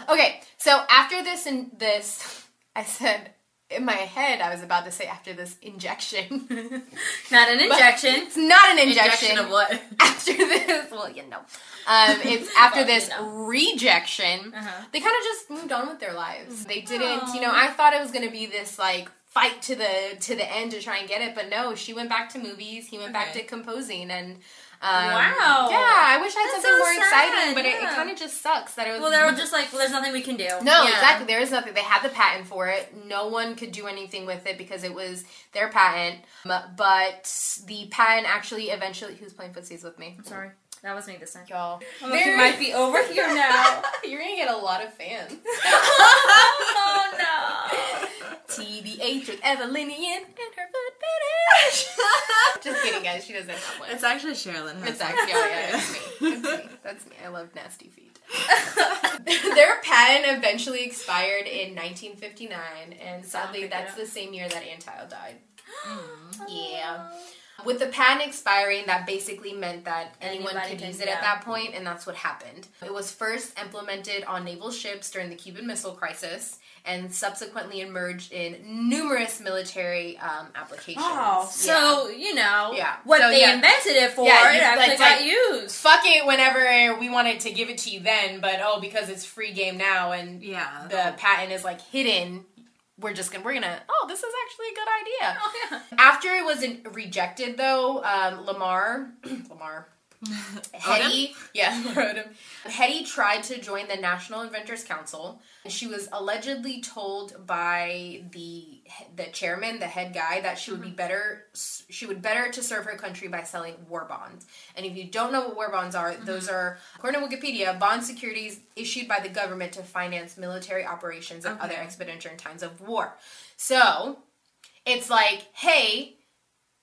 Okay, so after this and this, I said in my head I was about to say after this injection. Not an injection. it's not an injection. Injection of what? after this, well, you know, um, it's after Well, you this know. rejection, Uh-huh. they kind of just moved on with their lives. They didn't, you know, I thought it was going to be this like fight to the to the end to try and get it, but no, she went back to movies. He went back to composing, and um, Wow. yeah, I wish I had That's something so more exciting, sad, but it, it kind of just sucks that it was. Well, they were just like, well, there's nothing we can do. No, Yeah. exactly. There is nothing. They had the patent for it. No one could do anything with it because it was their patent. Um, But the patent actually eventually. Who's playing footsies with me? I'm Sorry, that was me this time. Y'all. Oh, might be over here now. You're gonna get a lot of fans. oh no. TBH with Evelinian and her foot. Just kidding, guys. She doesn't have one. It's actually Sherilyn. It's actually, oh yeah, it's me. It's me. That's me. I love nasty feet. Their patent eventually expired in 1959, and sadly, that's the same year that Antheil died. Mm. Yeah. With the patent expiring, that basically meant that anyone Anybody could can- use it yeah. at that point, and that's what happened. It was first implemented on naval ships during the Cuban Missile Crisis, and subsequently emerged in numerous military um, applications. Oh, so you know, Yeah. what So, they yeah. invented it for, Yeah, it actually like- got like- used. fuck it whenever we wanted to give it to you then, but oh, because it's free game now and Yeah. the patent is like hidden, we're just gonna we're gonna oh, this is actually a good idea. Oh yeah. After it was in, rejected though, um, Lamarr, Lamarr, Hedy, yeah, Odom. Hedy tried to join the National Inventors Council. She was allegedly told by the the chairman, the head guy, that she would be mm-hmm. better. She would better to serve her country by selling war bonds. And if you don't know what war bonds are, mm-hmm. those are, according to Wikipedia, bond securities issued by the government to finance military operations and other Okay. expenditure in times of war. So it's like, hey,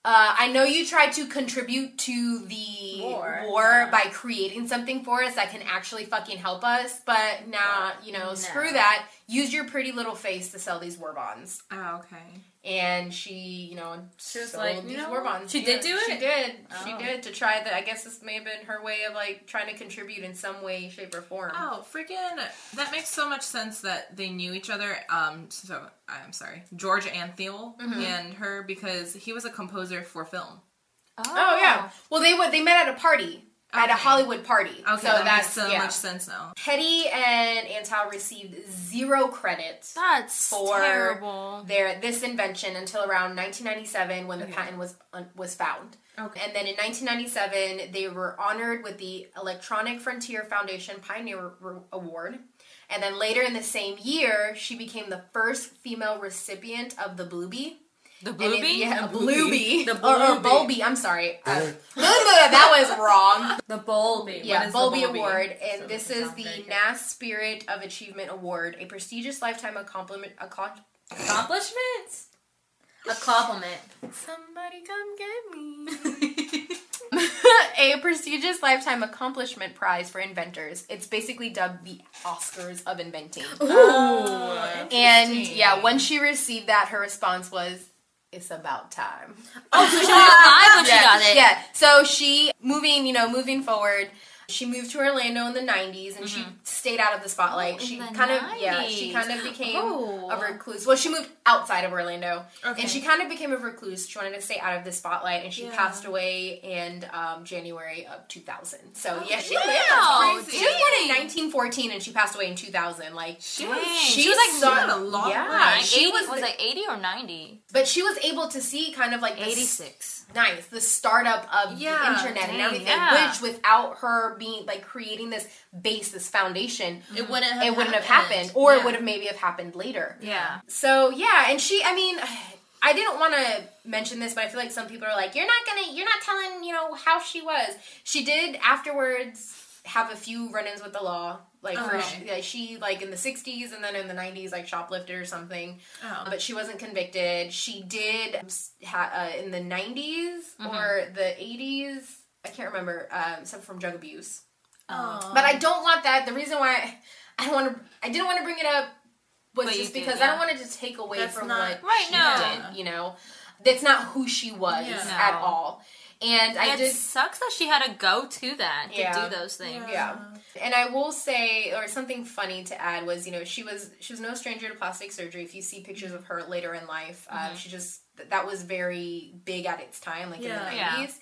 uh, I know you tried to contribute to the War, war, by creating something for us that can actually fucking help us, but now, you know, No. screw that. Use your pretty little face to sell these war bonds. Oh, okay. And she, you know, She was sold like, these you know war bonds. She did do it. She it? did. She Oh. did to try the. I guess this may have been her way of like trying to contribute in some way, shape, or form. Oh, freaking! That makes so much sense that they knew each other. Um, so I'm sorry, George Antheil Mm-hmm. and her because he was a composer for film. Oh, yeah. Well, they would. They met at a party. At a Hollywood party. Okay, so that that's makes so yeah. much sense now. Hedy and Antheil received zero credit That's for terrible. their this invention until around 1997 when the patent was un, was found. Okay. And then in 1997 they were honored with the Electronic Frontier Foundation Pioneer Award. And then later in the same year, she became the first female recipient of the Bluebee. The And it- bluebee? yeah, The Bluebee. The Or, or Bluebee. Bulby, I'm sorry. Uh, that was wrong. The bulby. Yeah, is the Bulby Bulby? Award, and So this this is the very. Gnass Spirit of Achievement Award, a prestigious lifetime accomplishment. Accom- Accomplishments? A compliment. Somebody come get me. a prestigious lifetime accomplishment prize for inventors. It's basically dubbed the Oscars of inventing. Oh, And yeah, when she received that, her response was, "It's about time." Oh, so she was when she got it. Yeah. So she moving, you know, moving forward. She moved to Orlando in the 90s and she stayed out of the spotlight. Mm-hmm. Oh, she in the kind of yeah, she kind of became Oh. a recluse. Well, she moved outside of Orlando Okay. and she kind of became a recluse. She wanted to stay out of the spotlight and she Yeah. passed away in um, January of 2000. So, yeah, she wow. lived. Crazy. She was born in 1914 and she passed away in 2000. Like She Dang. was, She she was, like, saw- she had a long yeah, life. Like she 80, was, was like 80 or 90? but she was able to see kind of like the 86. nice the startup of Yeah, the internet and everything yeah. which without her being like creating this base this foundation It wouldn't have it wouldn't have happened. happened or Yeah. it would have maybe have happened later Yeah. so yeah and she i mean i didn't want to mention this but i feel like some people are like you're not gonna you're not telling you know how she was she did afterwards have a few run-ins with the law like for Okay. yeah, she like in the 60s and then in the 90s like shoplifted or something Oh. but she wasn't convicted. She did ha- uh, in the 90s Mm-hmm. or the 80s. I can't remember. Um, some from drug abuse. But I don't want that. The reason why I don't want to, I didn't want to bring it up was But you just did, because yeah. I don't want it to take away That's from not- what Right, she no. did. You know, that's not who she was Yeah. at all. And I it did sucks that she had to go to that to Yeah. do those things. Yeah. And I will say, or something funny to add was, you know, she was she was no stranger to plastic surgery. If you see pictures of her later in life, um, she just that was very big at its time, like Yeah. in the Yeah. nineties.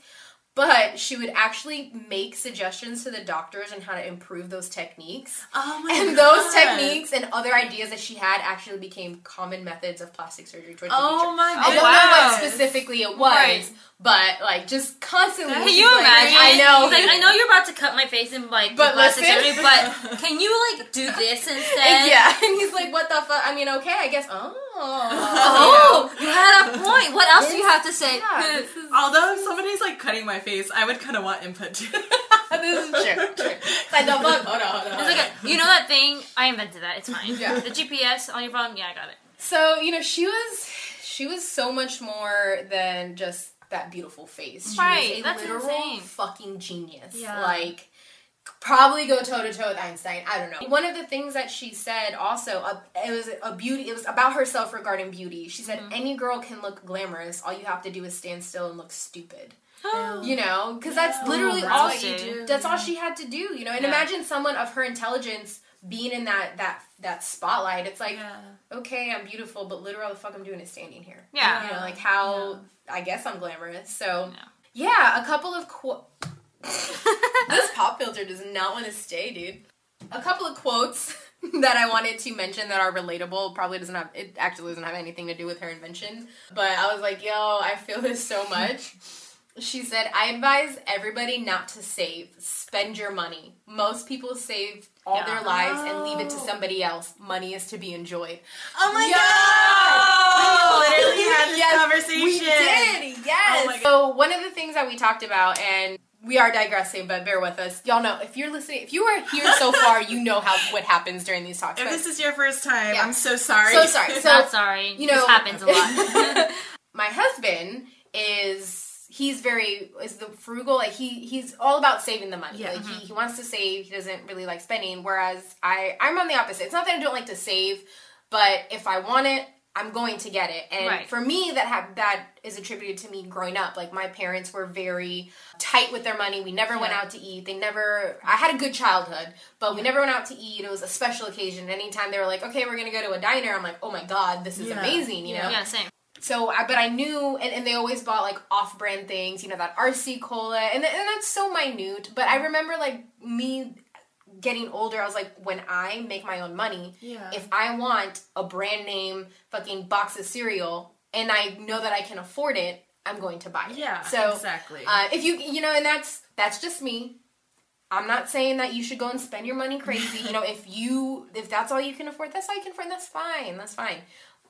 But she would actually make suggestions to the doctors on how to improve those techniques. Oh my god. And God. those techniques and other ideas that she had actually became common methods of plastic surgery towards the Oh future. my God. I don't know what specifically it was, Right. but like just constantly. Can you like- imagine? I know. Like, I know you're about to cut my face in like But plastic listen. surgery, but can you like do this instead? yeah, and he's like, "What the fuck?" I mean, okay, I guess. Oh, Oh, you had a point. What else do you have to say? Yeah, is Although somebody's like cutting my face, I would kind of want input too. this is true. true. It's like the fuck. Hold on, hold on. It's like a, you know that thing? I invented that. It's fine. Yeah. The GPS on your phone. Yeah, I got it. So you know, she was she was so much more than just that beautiful face. She Right, was a that's literal insane. fucking genius. Yeah. Like probably go toe to toe with Einstein. I don't know. One of the things that she said also, uh, it was a beauty. It was about herself regarding beauty. She Mm-hmm. said, "Any girl can look glamorous. All you have to do is stand still and look stupid." Oh, You know, because that's Yeah. literally oh, That's all what you do. That's all she had to do. You know, and Yeah. imagine someone of her intelligence being in that that that spotlight. It's like yeah. okay, I'm beautiful, but literally all the fuck I'm doing is standing here. Yeah. You know, like how I guess I'm glamorous. So Yeah. yeah, a couple of qu- this pop filter does not want to stay, dude. A couple of quotes that I wanted to mention that are relatable. Probably doesn't have it actually doesn't have anything to do with her invention, but I was like, yo, I feel this so much. She said, I advise everybody not to save. Spend your money. Most people save all Yeah. their lives and leave it to Oh. somebody else. Money is to be enjoyed. Oh my Yeah! god! We literally had this Yes, conversation. We did, oh yes. Oh so one of the things that we talked about, and we are digressing, but bear with us. Y'all know if you're listening, if you are here so far, you know how what happens during these talks. If But- this is your first time, Yeah. I'm so sorry. so sorry. So Not sorry. you know, this happens a lot. my husband is he's very is the frugal like he he's all about saving the money. Yeah. like he, uh-huh. he wants to save he doesn't really like spending whereas i i'm on the opposite. It's not that i don't like to save but if i want it i'm going to get it. And Right. for me that have that is attributed to me growing up. Like my parents were very tight with their money. We never went out to eat. They never i had a good childhood but we never went out to eat. It was a special occasion. Anytime they were like okay we're gonna go to a diner i'm like oh my god this is Yeah. amazing you Yeah. know? Yeah, same. So, I, but I knew, and, and they always bought like off-brand things, you know, that RC cola, and, and that's so minute. But I remember like me getting older. I was like, when I make my own money, Yeah. if I want a brand name fucking box of cereal, and I know that I can afford it, I'm going to buy it. Yeah, So, exactly. uh, if you, you know, and that's that's just me. I'm not saying that you should go and spend your money crazy. you know, if you if that's all you can afford, that's all you can afford. That's fine. That's fine.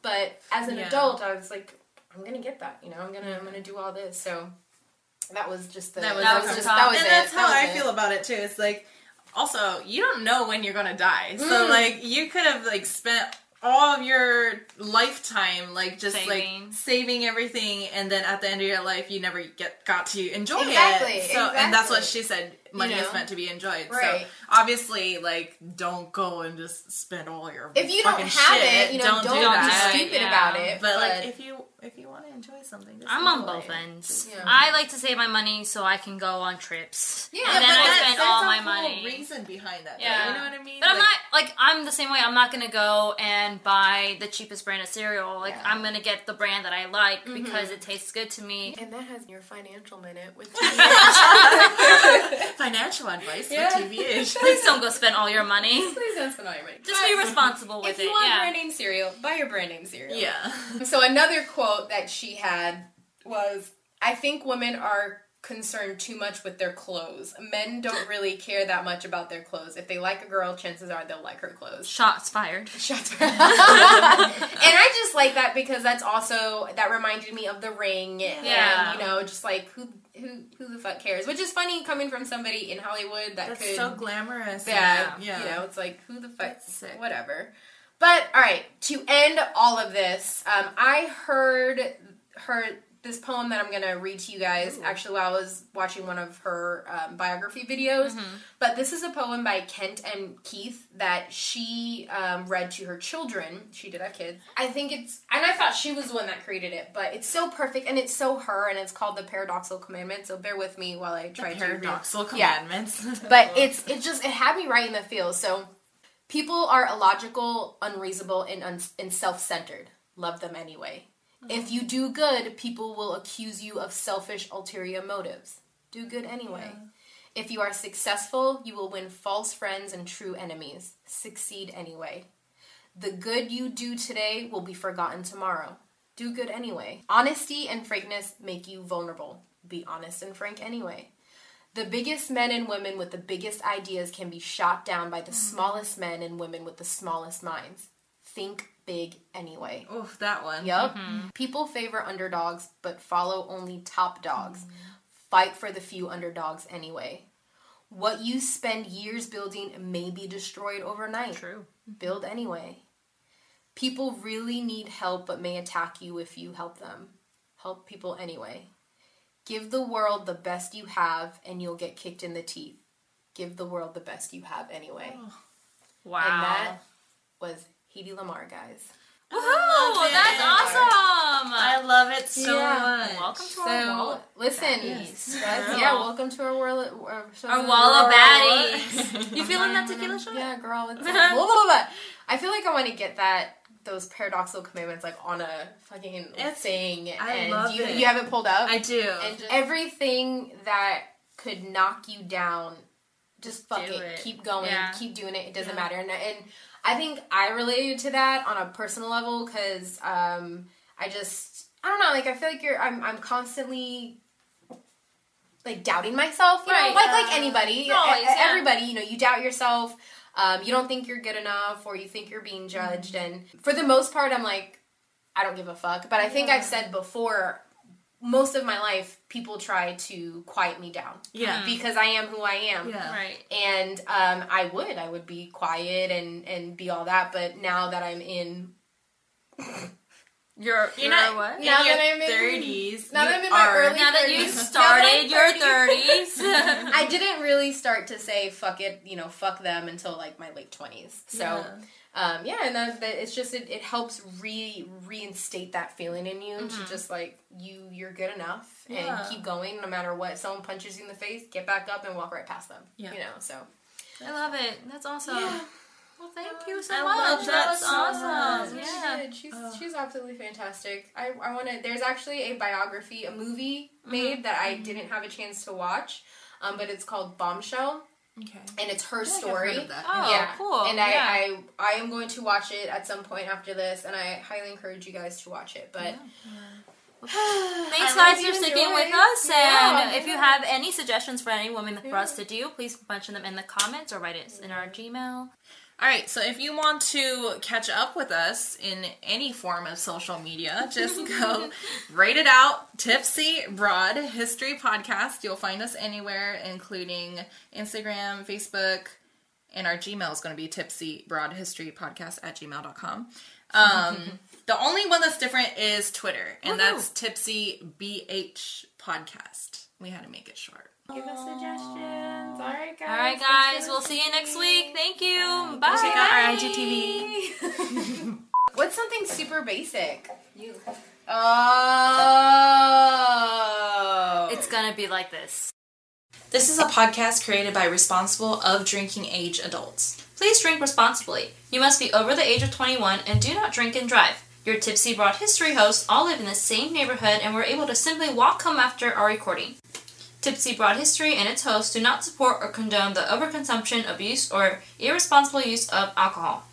But as an Yeah. adult, I was like, I'm gonna get that. You know, I'm gonna I'm gonna do all this. So that was just the That was That was just that was and it. that's That how was I it. feel about it too. It's like also you don't know when you're gonna die, so Mm. like you could have like spent all of your lifetime like just Saving. like saving everything, and then at the end of your life you never get got to enjoy Exactly, it. So and that's what she said. Money You know? is meant to be enjoyed. Right. So obviously, like, don't go and just spend all your money. If you don't have shit. it, you know, don't, Don't be that. stupid Yeah. about it. But, like, if you if you want to enjoy something, just I'm on both it. ends. Yeah. I like to save my money so I can go on trips. Yeah, and but then I that's- spend all a my whole money. reason behind that. though, Yeah. you know what I mean. But I'm not like I'm the same way. I'm not gonna go and buy the cheapest brand of cereal. Like Yeah. I'm gonna get the brand that I like mm-hmm. because it tastes good to me. and that has your financial minute with financial advice Yeah. for TBH. Please don't go spend all your money. Please don't spend all your money. Just be responsible with If you it. want yeah. brand name cereal, buy your brand name cereal. yeah. So another quote that she had was, "I think women are concerned too much with their clothes. Men don't really care that much about their clothes. If they like a girl, chances are they'll like her clothes." Shots fired. Shots fired. and I just like that because that's also that reminded me of the ring Yeah. and you know just like who who who the fuck cares which is funny coming from somebody in Hollywood that That's could so glamorous. yeah, Yeah. you know it's like who the fuck whatever but all right to end all of this um, I heard her this poem that I'm gonna read to you guys actually while I was watching one of her um, biography videos. But this is a poem by Kent M. Keith that she um, read to her children. She did have kids. I think it's, and I thought she was the one that created it, but it's so perfect and it's so her, and it's called the Paradoxical Commandment. So bear with me while I try to read. Paradoxical Yeah. commandments. But it's it just it had me right in the feels. So people are illogical, unreasonable, and un- and self-centered. Love them anyway. If you do good, people will accuse you of selfish ulterior motives. Do good anyway. If you are successful, you will win false friends and true enemies. Succeed anyway. The good you do today will be forgotten tomorrow. Do good anyway. Honesty and frankness make you vulnerable. Be honest and frank anyway. The biggest men and women with the biggest ideas can be shot down by the mm. smallest men and women with the smallest minds. Think big anyway. Oof, that one. Yup. Mm-hmm. People favor underdogs, but follow only top dogs. Fight for the few underdogs anyway. What you spend years building may be destroyed overnight. True. Build anyway. People really need help, but may attack you if you help them. Help people anyway. Give the world the best you have, and you'll get kicked in the teeth. Give the world the best you have anyway. Wow. And that was Hedy Lamarr, guys. Woohoo! That's awesome. I love it so Yeah. much. Welcome to our So wall. listen, baddies. that's- yeah, welcome to our world. Uh, our, Our wall of baddies. you feeling that tequila uh-huh. shot? Yeah, girl. It's like, blah, blah, blah, blah. I feel like I want to get that those paradoxical commandments like on a fucking It's- thing. I and love you, it. you have it pulled up. I do. and just, everything that could knock you down, just fuck do it. it. Keep going. Yeah. Keep doing it. It doesn't Yeah. matter. And, and I think I related to that on a personal level because um, I just I don't know. Like I feel like you're. I'm. I'm constantly like doubting myself. You Right, know, like uh, like anybody, always, e- yeah. everybody. You know, you doubt yourself. Um, you don't think you're good enough, or you think you're being judged. And for the most part, I'm like, I don't give a fuck. But I think I've said before, most of my life, people try to quiet me down yeah. because I am who I am. Yeah. Right. And um, I would, I would be quiet and and be all that. But now that I'm in, You're, You're you're not what? in Now your that I'm in- thirties. now that I'm in my are. early- Now that you 30s. started your Now 30s. I didn't really start to say fuck it, you know, fuck them until like my late twenties. So. Yeah. Um, yeah, and that, that it's just it, it helps re reinstate that feeling in you to just like you you're good enough Mm-hmm. Yeah. and keep going no matter what. If someone punches you in the face, get back up and walk right past them. Yeah. you know. So I love it. That's awesome. Yeah. Well, thank you so I much. love that that was so awesome. much. Yeah. She did. She's she's absolutely fantastic. I I want to. There's actually a biography, a movie made that I didn't have a chance to watch, um, but it's called Bombshell, Okay. and it's her I feel like I've story. heard of that. Oh, yeah, cool. And Yeah. I, I I am going to watch it at some point after this, and I highly encourage you guys to watch it. But Thanks, guys, for sticking with us. Yeah. And if you have any suggestions for any woman for us to do, please mention them in the comments or write it in our Gmail. All right, so if you want to catch up with us in any form of social media, just go rate it out. Tipsy Broad History Podcast. You'll find us anywhere, including Instagram, Facebook, and our Gmail is going to be tipsy broad history podcast at gmail.com. Um, the only one that's different is Twitter, and Woohoo. that's tipsy BH podcast. we had to make it short. Give us suggestions. All right, guys. All right, guys. We'll see you next week. Thank you. Bye. Check out our IGTV. What's something super basic? You. Oh. It's gonna be like this. This is a podcast created by responsible of drinking age adults. Please drink responsibly. You must be over the age of 21 and do not drink and drive. Your Tipsy Broad History hosts all live in the same neighborhood and were able to simply walk home after our recording. Tipsy Broad History and its hosts do not support or condone the overconsumption, abuse, or irresponsible use of alcohol.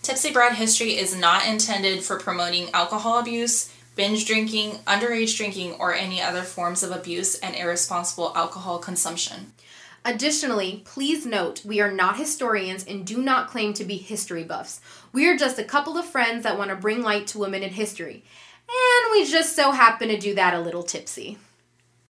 Tipsy Broad History is not intended for promoting alcohol abuse, binge drinking, underage drinking, or any other forms of abuse and irresponsible alcohol consumption. Additionally, please note we are not historians and do not claim to be history buffs. We are just a couple of friends that want to bring light to women in history. And we just so happen to do that a little tipsy.